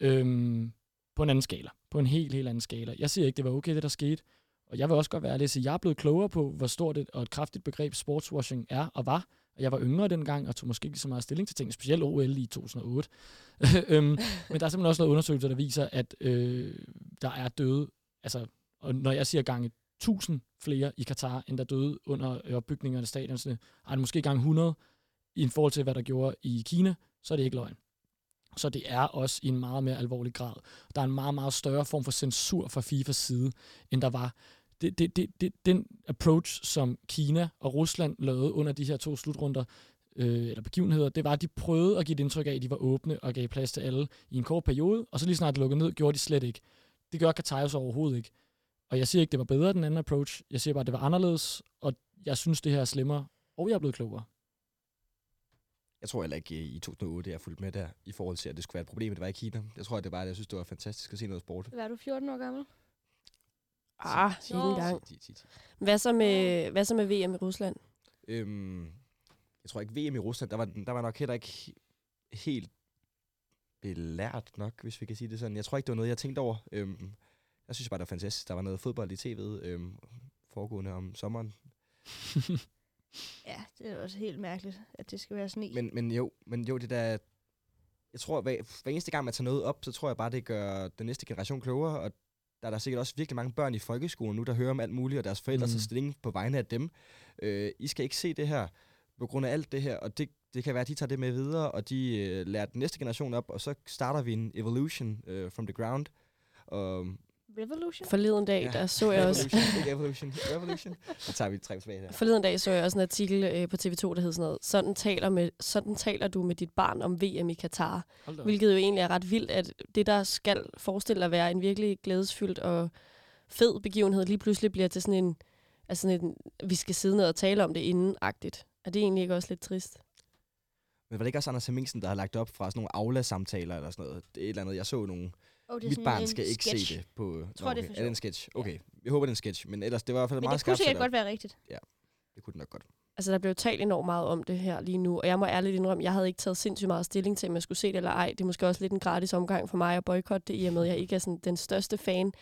Øhm, på en anden skala. På en helt, helt anden skala. Jeg siger ikke, det var okay, det der skete. Og jeg vil også godt være ærlig at sige, at jeg er blevet klogere på, hvor stort et og et kraftigt begreb sportswashing er og var. Og jeg var yngre dengang, og tog måske ikke så meget stilling til ting, specielt OL i 2008. øhm, men der er simpelthen også noget undersøgelser, der viser, at øh, der er døde, altså, og når jeg siger gange 1000 flere i Katar, end der døde under øh, opbygningerne af stadionerne, er det måske gang 100 i forhold til, hvad der gjorde i Kina, så er det ikke løgn. Så det er også i en meget mere alvorlig grad. Der er en meget, meget større form for censur fra FIFAs side, end der var. Det, det, det, det, den approach, som Kina og Rusland lavede under de her to slutrunder, øh, eller begivenheder, det var, at de prøvede at give et indtryk af, at de var åbne og gav plads til alle i en kort periode, og så lige snart det lukkede ned, gjorde de slet ikke. Det gør Qatar jo så overhovedet ikke. Og jeg siger ikke, det var bedre den anden approach. Jeg siger bare, at det var anderledes, og jeg synes, det her er slemmere, og jeg er blevet klogere. Jeg tror heller ikke i 2008, jeg er fulgt med der, i forhold til, at det skulle være et problem, at det var i Kina. Jeg tror, at det var, at jeg synes, det var fantastisk at se noget sport. Var du 14 år gammel? Ah, ikke engang. 10, 10, 10. Hvad så med, hvad så med VM i Rusland? Øhm, jeg tror ikke, VM i Rusland, der var, der var nok heller ikke he- helt belært nok, hvis vi kan sige det sådan. Jeg tror ikke, det var noget, jeg tænkte over. Øhm, jeg synes bare, det var fantastisk. Der var noget fodbold i tv'et øhm, foregående om sommeren. Ja, det er også helt mærkeligt, at det skal være sådan en. Men, men jo, men jo, det der... Jeg tror, hver, hver eneste gang, man tager noget op, så tror jeg bare, det gør den næste generation klogere, og der er der sikkert også virkelig mange børn i folkeskolen nu, der hører om alt muligt, og deres forældre mm. Tager stilling på vegne af dem. Øh, I skal ikke se det her på grund af alt det her, og det, det kan være, at de tager det med videre, og de øh, lærer den næste generation op, og så starter vi en evolution øh, from the ground. Og, Revolution? Forleden dag, der så jeg også... Revolution, ikke evolution, revolution. Så tager vi tre tilbage her. Forleden dag så jeg også en artikel øh, på TV2, der hed sådan noget, sådan taler, med, sådan taler du med dit barn om VM i Katar. Hvilket jo egentlig er ret vildt, at det, der skal forestille at være en virkelig glædesfyldt og fed begivenhed, lige pludselig bliver til sådan en, altså sådan en vi skal sidde ned og tale om det inden-agtigt. Er det egentlig ikke også lidt trist? Men var det ikke også Anders Hemmingsen, der har lagt op fra sådan nogle Aula-samtaler eller sådan noget? Det er et eller andet, jeg så nogle... Oh, det er Mit sådan barn en skal ikke sketch. se det på... Jeg tror, det er for okay. er det en sketch? Okay. Jeg håber, det er en sketch. Men ellers, det var i hvert fald Men meget det kunne skarpt sikkert godt være rigtigt. Ja, det kunne det nok godt. Altså, der blev talt enormt meget om det her lige nu, og jeg må ærligt indrømme, jeg havde ikke taget sindssygt meget stilling til, om jeg skulle se det eller ej. Det er måske også lidt en gratis omgang for mig at boykotte det, i og med, at jeg ikke er sådan den største fan.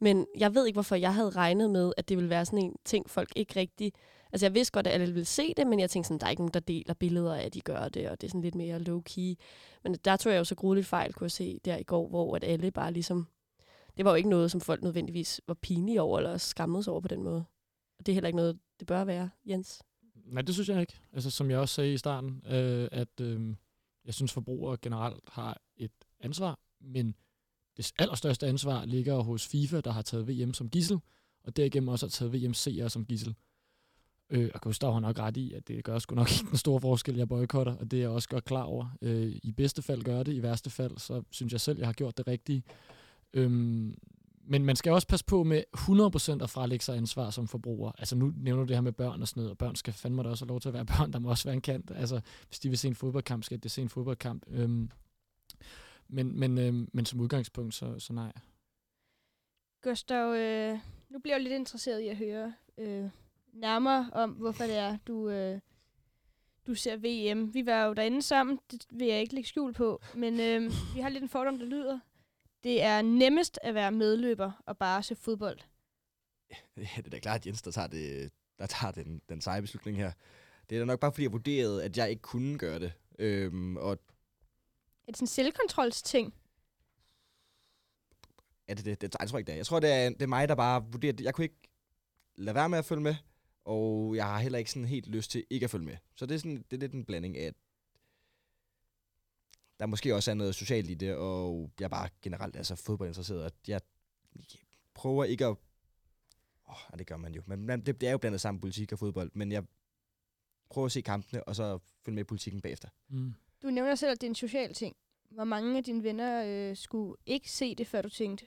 Men jeg ved ikke, hvorfor jeg havde regnet med, at det ville være sådan en ting, folk ikke rigtig... Altså, jeg vidste godt, at alle ville se det, men jeg tænkte sådan, der er ikke nogen, der deler billeder af, at de gør det, og det er sådan lidt mere low-key. Men der tog jeg jo så grueligt fejl, kunne jeg se der i går, hvor at alle bare ligesom... Det var jo ikke noget, som folk nødvendigvis var pinlige over, eller skammede sig over på den måde. Og det er heller ikke noget, det bør være, Jens. Nej, det synes jeg ikke. Altså, som jeg også sagde i starten, øh, at øh, jeg synes, forbrugere generelt har et ansvar, men det allerstørste ansvar ligger hos FIFA, der har taget VM som gissel, og derigennem også har taget VM-seere som gissel. Øh, og Gustav har nok ret i, at det gør sgu nok ikke den store forskel, jeg boykotter, og det er jeg også godt klar over. Øh, I bedste fald gør det, i værste fald, så synes jeg selv, jeg har gjort det rigtige. Øhm, men man skal også passe på med 100% at frelægge sig ansvar som forbruger. Altså nu nævner du det her med børn og sådan noget, og børn skal fandme da også have lov til at være børn. Der må også være en kant. Altså hvis de vil se en fodboldkamp, skal de se en fodboldkamp. Øhm, men, men, øhm, men som udgangspunkt, så, så nej. Gustav, øh, nu bliver jeg lidt interesseret i at høre, øh, nærmere om, hvorfor det er, du, øh, du ser VM. Vi var jo derinde sammen, det vil jeg ikke lægge skjul på, men øh, vi har lidt en fordom, der lyder. Det er nemmest at være medløber og bare se fodbold. Ja, det er da klart, at Jens, der tager, det, der tager den, den seje beslutning her. Det er da nok bare, fordi jeg vurderede, at jeg ikke kunne gøre det. Øhm, og Er det sådan en selvkontrolsting? er det det? det jeg tror ikke, det er. Jeg tror, det er, det er mig, der bare vurderer det. Jeg kunne ikke lade være med at følge med, og jeg har heller ikke sådan helt lyst til ikke at følge med. Så det er, sådan, det er lidt en blanding af, at der måske også er noget socialt i det, og jeg er bare generelt altså fodboldinteresseret, og jeg prøver ikke at... Åh, oh, det gør man jo. Men det, det er jo blandet sammen politik og fodbold, men jeg prøver at se kampene, og så følge med i politikken bagefter. Mm. Du nævner selv, at det er en social ting. Hvor mange af dine venner øh, skulle ikke se det, før du tænkte,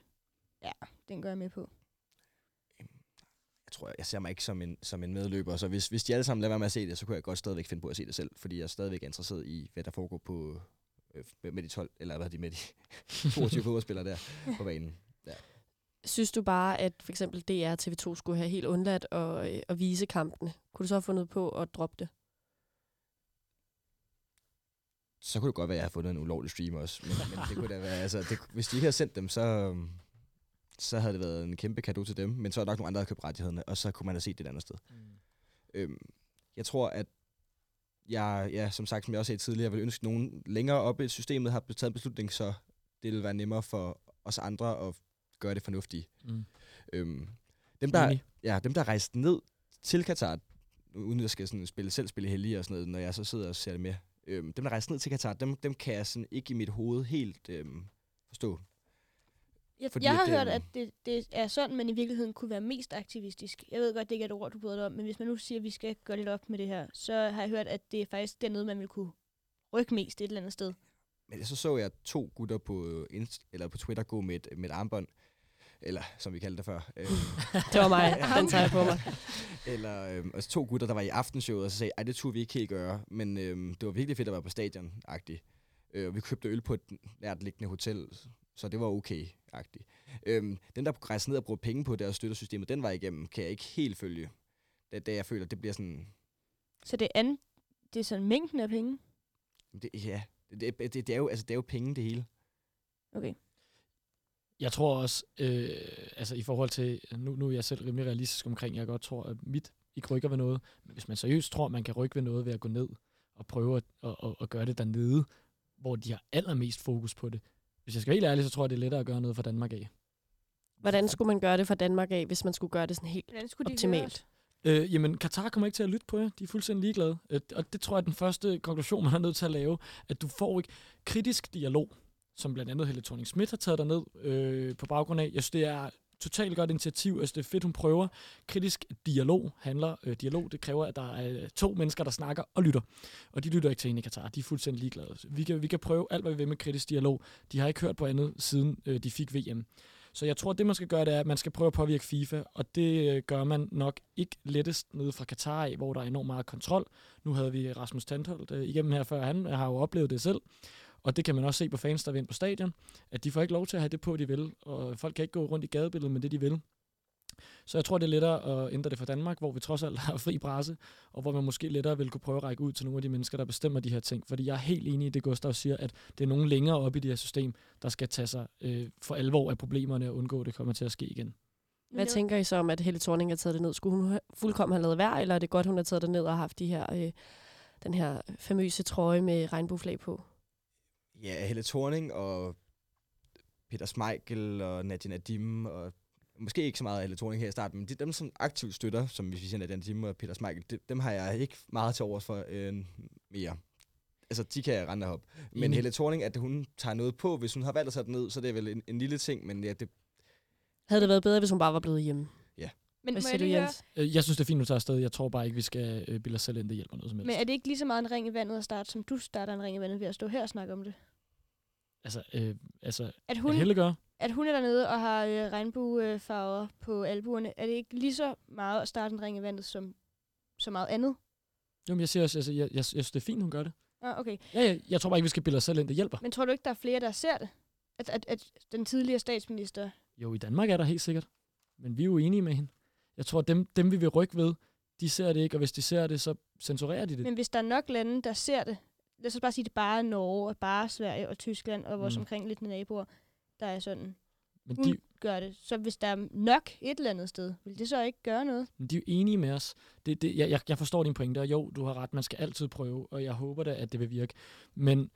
ja, den gør jeg med på. Jeg tror, jeg ser mig ikke som en, som en medløber, så hvis, hvis de alle sammen lader være med at se det, så kunne jeg godt stadigvæk finde på at se det selv, fordi jeg er stadigvæk er interesseret i, hvad der foregår på, øh, med- de 12, eller hvad er de med de 22 fodboldspillere der på banen. Synes du bare, at for eksempel DR og TV2 skulle have helt undladt at, øh, at vise kampene? Kunne du så have fundet på at droppe det? Så kunne det godt være, at jeg havde fundet en ulovlig stream også, men, men det kunne da være, altså, det, hvis de ikke havde sendt dem, så, øhm, så havde det været en kæmpe kado til dem, men så er der nok nogle andre, der havde købt rettighederne, og så kunne man have set det et andet sted. Mm. Øhm, jeg tror, at jeg, ja, som sagt, som jeg også sagde tidligere, vil ønske, at nogen længere oppe i systemet har taget en beslutning, så det vil være nemmere for os andre at gøre det fornuftige. Mm. Øhm, dem, der, ja, dem, der er rejst ned til Katar, uden at jeg skal sådan spille, selv spille heldig og sådan noget, når jeg så sidder og ser det med, øhm, dem, der er rejst ned til Katar, dem, dem kan jeg sådan ikke i mit hoved helt øhm, forstå. Jeg, Fordi jeg at har det- hørt, at det, det er sådan, man i virkeligheden kunne være mest aktivistisk. Jeg ved godt, det ikke er et ord, du bryder dig om, men hvis man nu siger, at vi skal gøre lidt op med det her, så har jeg hørt, at det er faktisk dernede, man vil kunne rykke mest et eller andet sted. Men så så jeg to gutter på, Inst- eller på Twitter gå med et, med et armbånd, eller som vi kaldte det før. Øh, Det var mig. Den tager jeg på mig. eller øh, altså to gutter, der var i aftenshowet, og så sagde, ej, det turde vi ikke helt gøre, men øh, det var virkelig fedt at være på stadion-agtigt. Øh, vi købte øl på et nært liggende hotel, så det var okay-agtigt. Øh, den, der rejser ned og bruger penge på det og støtter systemet, den var igennem, kan jeg ikke helt følge. Da, da jeg føler, det bliver sådan, Så det er, an, det er sådan mængden af penge. det, ja, det, det, det, det, er jo, altså, det er jo penge, det hele. Okay. Jeg tror også, øh, altså i forhold til, nu, nu er jeg selv rimelig realistisk omkring, jeg godt tror, at mit ikke rykker ved noget. Men hvis man seriøst tror, at man kan rykke ved noget ved at gå ned og prøve at, at, at, at gøre det dernede, hvor de har allermest fokus på det. Hvis jeg skal være helt ærlig, så tror jeg, det er lettere at gøre noget for Danmark af. Hvordan skulle man gøre det fra Danmark af, hvis man skulle gøre det sådan helt de optimalt? Øh, jamen, Katar kommer ikke til at lytte på jer. De er fuldstændig ligeglade. Øh, og det tror jeg er den første konklusion, man er nødt til at lave. At du får ikke kritisk dialog, som blandt andet Helle thorning Schmidt har taget derned øh, på baggrund af. Jeg synes, det er totalt godt initiativ. Altså, det er fedt, hun prøver. Kritisk dialog handler. Øh, dialog, det kræver, at der er øh, to mennesker, der snakker og lytter. Og de lytter ikke til hende i Katar. De er fuldstændig ligeglade. Vi kan, vi kan prøve alt, hvad vi vil med kritisk dialog. De har ikke hørt på andet, siden øh, de fik VM. Så jeg tror, at det, man skal gøre, det er, at man skal prøve at påvirke FIFA, og det øh, gør man nok ikke lettest nede fra Katar af, hvor der er enormt meget kontrol. Nu havde vi Rasmus Tandholt øh, igennem her før, han øh, har jo oplevet det selv. Og det kan man også se på fans, der vil ind på stadion, at de får ikke lov til at have det på, de vil, og folk kan ikke gå rundt i gadebilledet med det, de vil. Så jeg tror, det er lettere at ændre det for Danmark, hvor vi trods alt har fri presse, og hvor man måske lettere vil kunne prøve at række ud til nogle af de mennesker, der bestemmer de her ting. Fordi jeg er helt enig i det, Gustav siger, at det er nogen længere op i det her system, der skal tage sig øh, for alvor af problemerne og undgå, at det kommer til at ske igen. Hvad tænker I så om, at Helle Thorning har taget det ned? Skulle hun fuldkommen have lavet værd, eller er det godt, hun har taget det ned og haft de her, øh, den her famøse trøje med regnbueflag på? Ja, Helle Thorning og Peter Smeichel og Nadia Nadim og måske ikke så meget Helle Thorning her i starten, men de, dem, som aktivt støtter, som hvis vi siger Nadia Nadim og Peter Smeichel, de, dem har jeg ikke meget til overs for øh, mere. Altså, de kan jeg rende op. Men Enig. Helle Thorning, at hun tager noget på, hvis hun har valgt at den ned, så det er vel en, en lille ting, men ja, det, Havde det været bedre, hvis hun bare var blevet hjemme? Men, Hvad må siger jeg du, lige Jens? Øh, Jeg synes, det er fint, du tager afsted. Jeg tror bare ikke, vi skal øh, bilde os selv ind, det hjælper noget som helst. men er det ikke lige så meget en ring i vandet at starte, som du starter en ring i vandet ved at stå her og snakke om det? Altså, øh, altså At at hun, Helle gør, at hun er dernede og har øh, regnbuefarver på albuerne, er det ikke lige så meget at starte en ring i vandet som så meget andet? jo, men jeg siger også, altså, jeg, jeg, jeg synes, det er fint, hun gør det. Ah, okay. Ja, ja, jeg tror bare ikke, vi skal bilde os selv ind, det hjælper. Men tror du ikke, der er flere, der ser det? At, at, at den tidligere statsminister... Jo, i Danmark er der helt sikkert. Men vi er jo enige med hende. Jeg tror, dem, dem vi vil rykke ved, de ser det ikke, og hvis de ser det, så censurerer de det. Men hvis der er nok lande, der ser det, lad os bare sige, det er bare Norge, og bare Sverige og Tyskland, og vores Mm. omkringliggende naboer, der er sådan, Men hun de, gør det. Så hvis der er nok et eller andet sted, vil det så ikke gøre noget? Men de er jo enige med os. Det, det, jeg, jeg, jeg forstår din pointe, og jo, du har ret, man skal altid prøve, og jeg håber da, at det vil virke. Men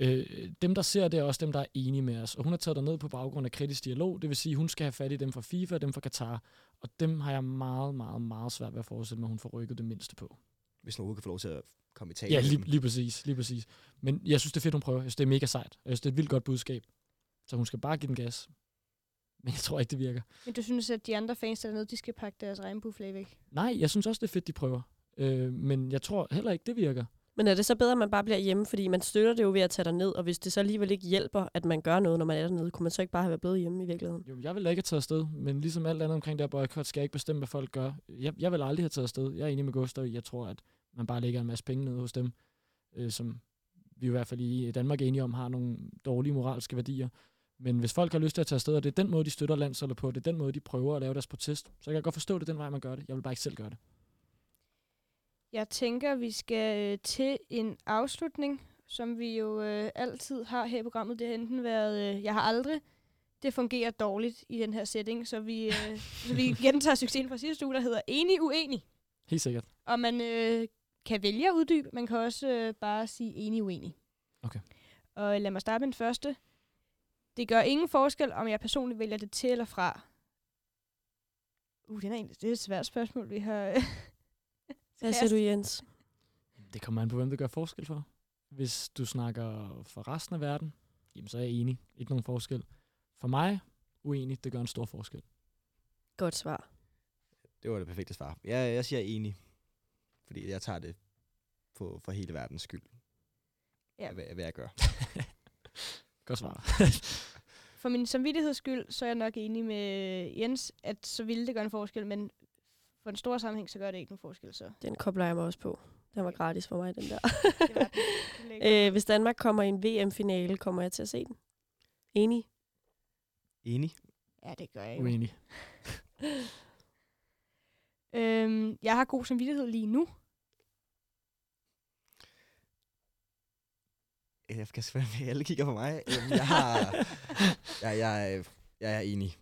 øh, dem, der ser det, er også dem, der er enige med os. Og hun har taget ned på baggrund af kritisk dialog, det vil sige, hun skal have fat i dem fra FIFA og dem fra Katar. Og dem har jeg meget, meget, meget svært ved at forestille mig, at hun får rykket det mindste på. Hvis nogen kan få lov til at komme i tale. Ja, lige, lige præcis, lige præcis. Men jeg synes, det er fedt, hun prøver. Jeg synes, det er mega sejt. Jeg synes, det er et vildt godt budskab. Så hun skal bare give den gas. Men jeg tror ikke, det virker. Men du synes, at de andre fans dernede, de skal pakke deres regnbueflag væk? Nej, jeg synes også, det er fedt, de prøver. Øh, men jeg tror heller ikke, det virker. Men er det så bedre, at man bare bliver hjemme, fordi man støtter det jo ved at tage ned, og hvis det så alligevel ikke hjælper, at man gør noget, når man er dernede, kunne man så ikke bare have været blevet hjemme i virkeligheden? Jo, jeg vil ikke have taget afsted, men ligesom alt andet omkring der boykot, skal jeg ikke bestemme, hvad folk gør. Jeg, jeg vil aldrig have taget afsted. Jeg er enig med Gustav jeg tror, at man bare lægger en masse penge ned hos dem, øh, som vi i hvert fald i Danmark er enige om, har nogle dårlige moralske værdier. Men hvis folk har lyst til at tage afsted, og det er den måde, de støtter landsholdet på, det er den måde, de prøver at lave deres protest, så kan jeg godt forstå, at det er den vej, man gør det. Jeg vil bare ikke selv gøre det. Jeg tænker, vi skal øh, til en afslutning, som vi jo øh, altid har her i programmet. Det har enten været, øh, jeg har aldrig, det fungerer dårligt i den her setting, så vi, øh, så vi gentager succesen fra sidste uge, der hedder enig uenig. Helt sikkert. Og man øh, kan vælge at uddybe, man kan også øh, bare sige enig uenig. Okay. Og lad mig starte med den første. Det gør ingen forskel, om jeg personligt vælger det til eller fra. Uh, den er egentlig, det er et svært spørgsmål, vi har... Hvad siger du, Jens? Det kommer an på, hvem det gør forskel for. Hvis du snakker for resten af verden, jamen så er jeg enig. Ikke nogen forskel. For mig, uenig, det gør en stor forskel. Godt svar. Det var det perfekte svar. Jeg, jeg siger enig. Fordi jeg tager det på, for hele verdens skyld. Ja. Hvad, hvad jeg gør. Godt svar. For min samvittigheds skyld, så er jeg nok enig med Jens, at så ville det gøre en forskel, men for en stor sammenhæng, så gør det ikke nogen forskel. Så. Den kobler jeg mig også på. Den var gratis for mig, den der. Øh, hvis Danmark kommer i en VM-finale, kommer jeg til at se den. Enig? Enig. Ja, det gør jeg jo. Uenig. Øhm, jeg har god samvittighed lige nu. Jeg kan selvfølgelig alle kigger på mig. Jeg har... jeg, jeg, er- jeg er enig.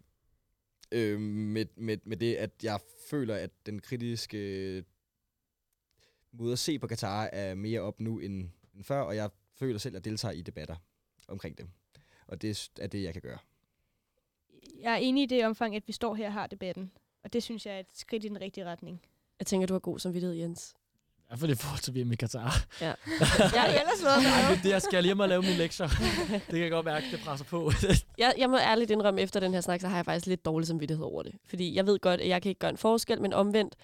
Øhm, med, med, med det, at jeg føler, at den kritiske måde at se på Katar er mere op nu end, end før, og jeg føler selv, at jeg deltager i debatter omkring det. Og det er det, jeg kan gøre. Jeg er enig i det omfang, at vi står her og har debatten. Og det synes jeg er et skridt i den rigtige retning. Jeg tænker, du har god samvittighed, Jens. I hvert fald i forhold til VM i Katar. Ja. Jeg har ellers Ej, men det, jeg skal hjem og lave mine lektier. Det kan jeg godt mærke, det presser på. Jeg, jeg må ærligt indrømme, efter den her snak, så har jeg faktisk lidt dårlig samvittighed over det. Fordi jeg ved godt, at jeg kan ikke gøre en forskel, men omvendt,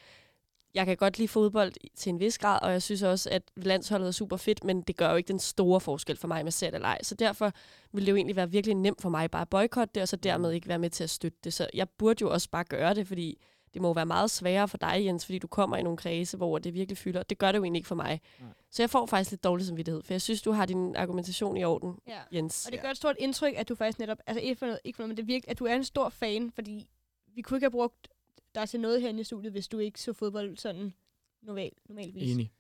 jeg kan godt lide fodbold til en vis grad, og jeg synes også, at landsholdet er super fedt, men det gør jo ikke den store forskel for mig, ser det eller ej. Så derfor ville det jo egentlig være virkelig nemt for mig bare at boykotte det, og så dermed ikke være med til at støtte det. Så jeg burde jo også bare gøre det, fordi det må jo være meget sværere for dig, Jens, fordi du kommer i nogle kredse, hvor det virkelig fylder. Det gør det jo egentlig ikke for mig. Nej. Så jeg får faktisk lidt dårlig samvittighed, for jeg synes, du har din argumentation i orden, Ja. Jens. Og det gør et stort indtryk, at du faktisk netop, altså ikke for noget, ikke for noget men det er virkelig, at du er en stor fan, fordi vi kunne ikke have brugt dig til noget herinde i studiet, hvis du ikke så fodbold sådan normal, normalvis. Enig.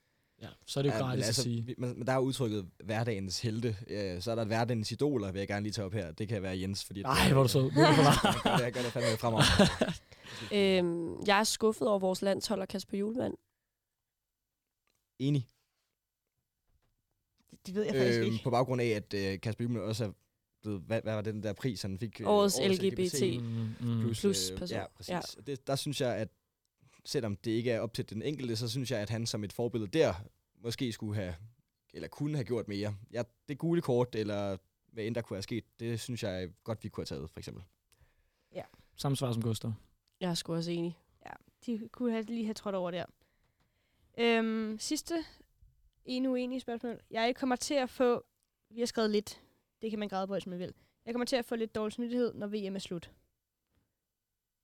Ja, så er det jo Ja, men gratis altså, at sige. Men, men der er udtrykket hverdagens helte. Øh, så er der et hverdagens idoler, vil jeg gerne lige tage op her. Det kan være Jens, fordi... at- Ej, hvor er du meget. jeg gør det, fandme fremover. Øhm, jeg er skuffet over vores landsholder Kasper Julemand. Enig. Det, det ved jeg faktisk Øhm, ikke. på baggrund af, at øh, Kasper Juhlmann også er blevet... Hvad, hvad var det, den der pris, han fik? øh, Årets LGBT. Mm, mm. plus, plus øh, person. Ja, præcis. Ja. Det, der synes jeg, at selvom det ikke er op til den enkelte, så synes jeg, at han som et forbillede der måske skulle have, eller kunne have gjort mere. Ja, det gule kort, eller hvad end der kunne have sket, det synes jeg godt, vi kunne have taget, for eksempel. Samme svar som Gustav. Jeg er sgu også enig. De kunne have, lige have trådt over der. Øhm, sidste en uenig spørgsmål. Jeg kommer til at få, vi har skrevet lidt, det kan man græde på, hvis man vil. Jeg kommer til at få lidt dårlig smittighed, når VM er slut.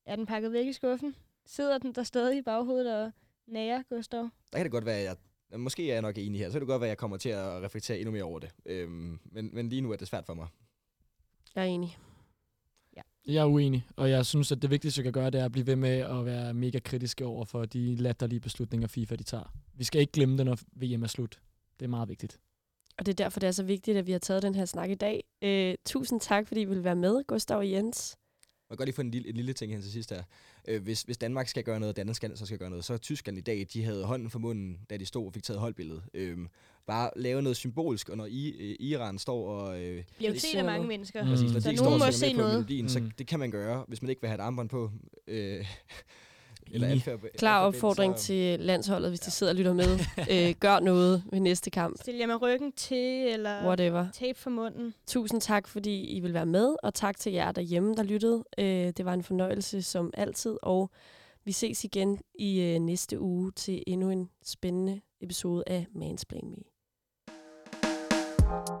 Er den pakket væk i skuffen? Sidder den der stadig i baghovedet og nager, Gustav? Der kan det godt være, at jeg, måske er jeg nok enig her, så kan det godt være, at jeg kommer til at reflektere endnu mere over det. Øhm, men, men lige nu er det svært for mig. Jeg er enig. Jeg er uenig, og jeg synes, at det vigtigste, vi kan gøre, det er at blive ved med at være mega kritiske over for de latterlige beslutninger, FIFA de tager. Vi skal ikke glemme det, når VM er slut. Det er meget vigtigt. Og det er derfor, det er så vigtigt, at vi har taget den her snak i dag. Øh, tusind tak, fordi I ville være med, Gustav og Jens. Kan godt lige få en lille, en lille ting hen til sidst her. Øh, hvis, hvis Danmark skal gøre noget, og Danmark skal, så skal gøre noget, så er Tyskland i dag, de havde hånden for munden, da de stod og fik taget holdbilledet. Øh, bare lave noget symbolsk, og når I, øh, Iran står og... Øh, Bliver jo set af mange mennesker. Mm. Præcis, når Så de ikke nogen står må se noget. melodien, så Mm. det kan man gøre, hvis man ikke vil have et armbånd på. Øh, eller alfabet, Klar opfordring så- til landsholdet, hvis de sidder og lytter med. øh, gør noget ved næste kamp. Stil jer med ryggen til, eller Whatever. tape for munden. Tusind tak, fordi I vil være med, og tak til jer derhjemme, der lyttede. Øh, det var en fornøjelse som altid, og vi ses igen i øh, næste uge til endnu en spændende episode af Mansplain Me. Woman,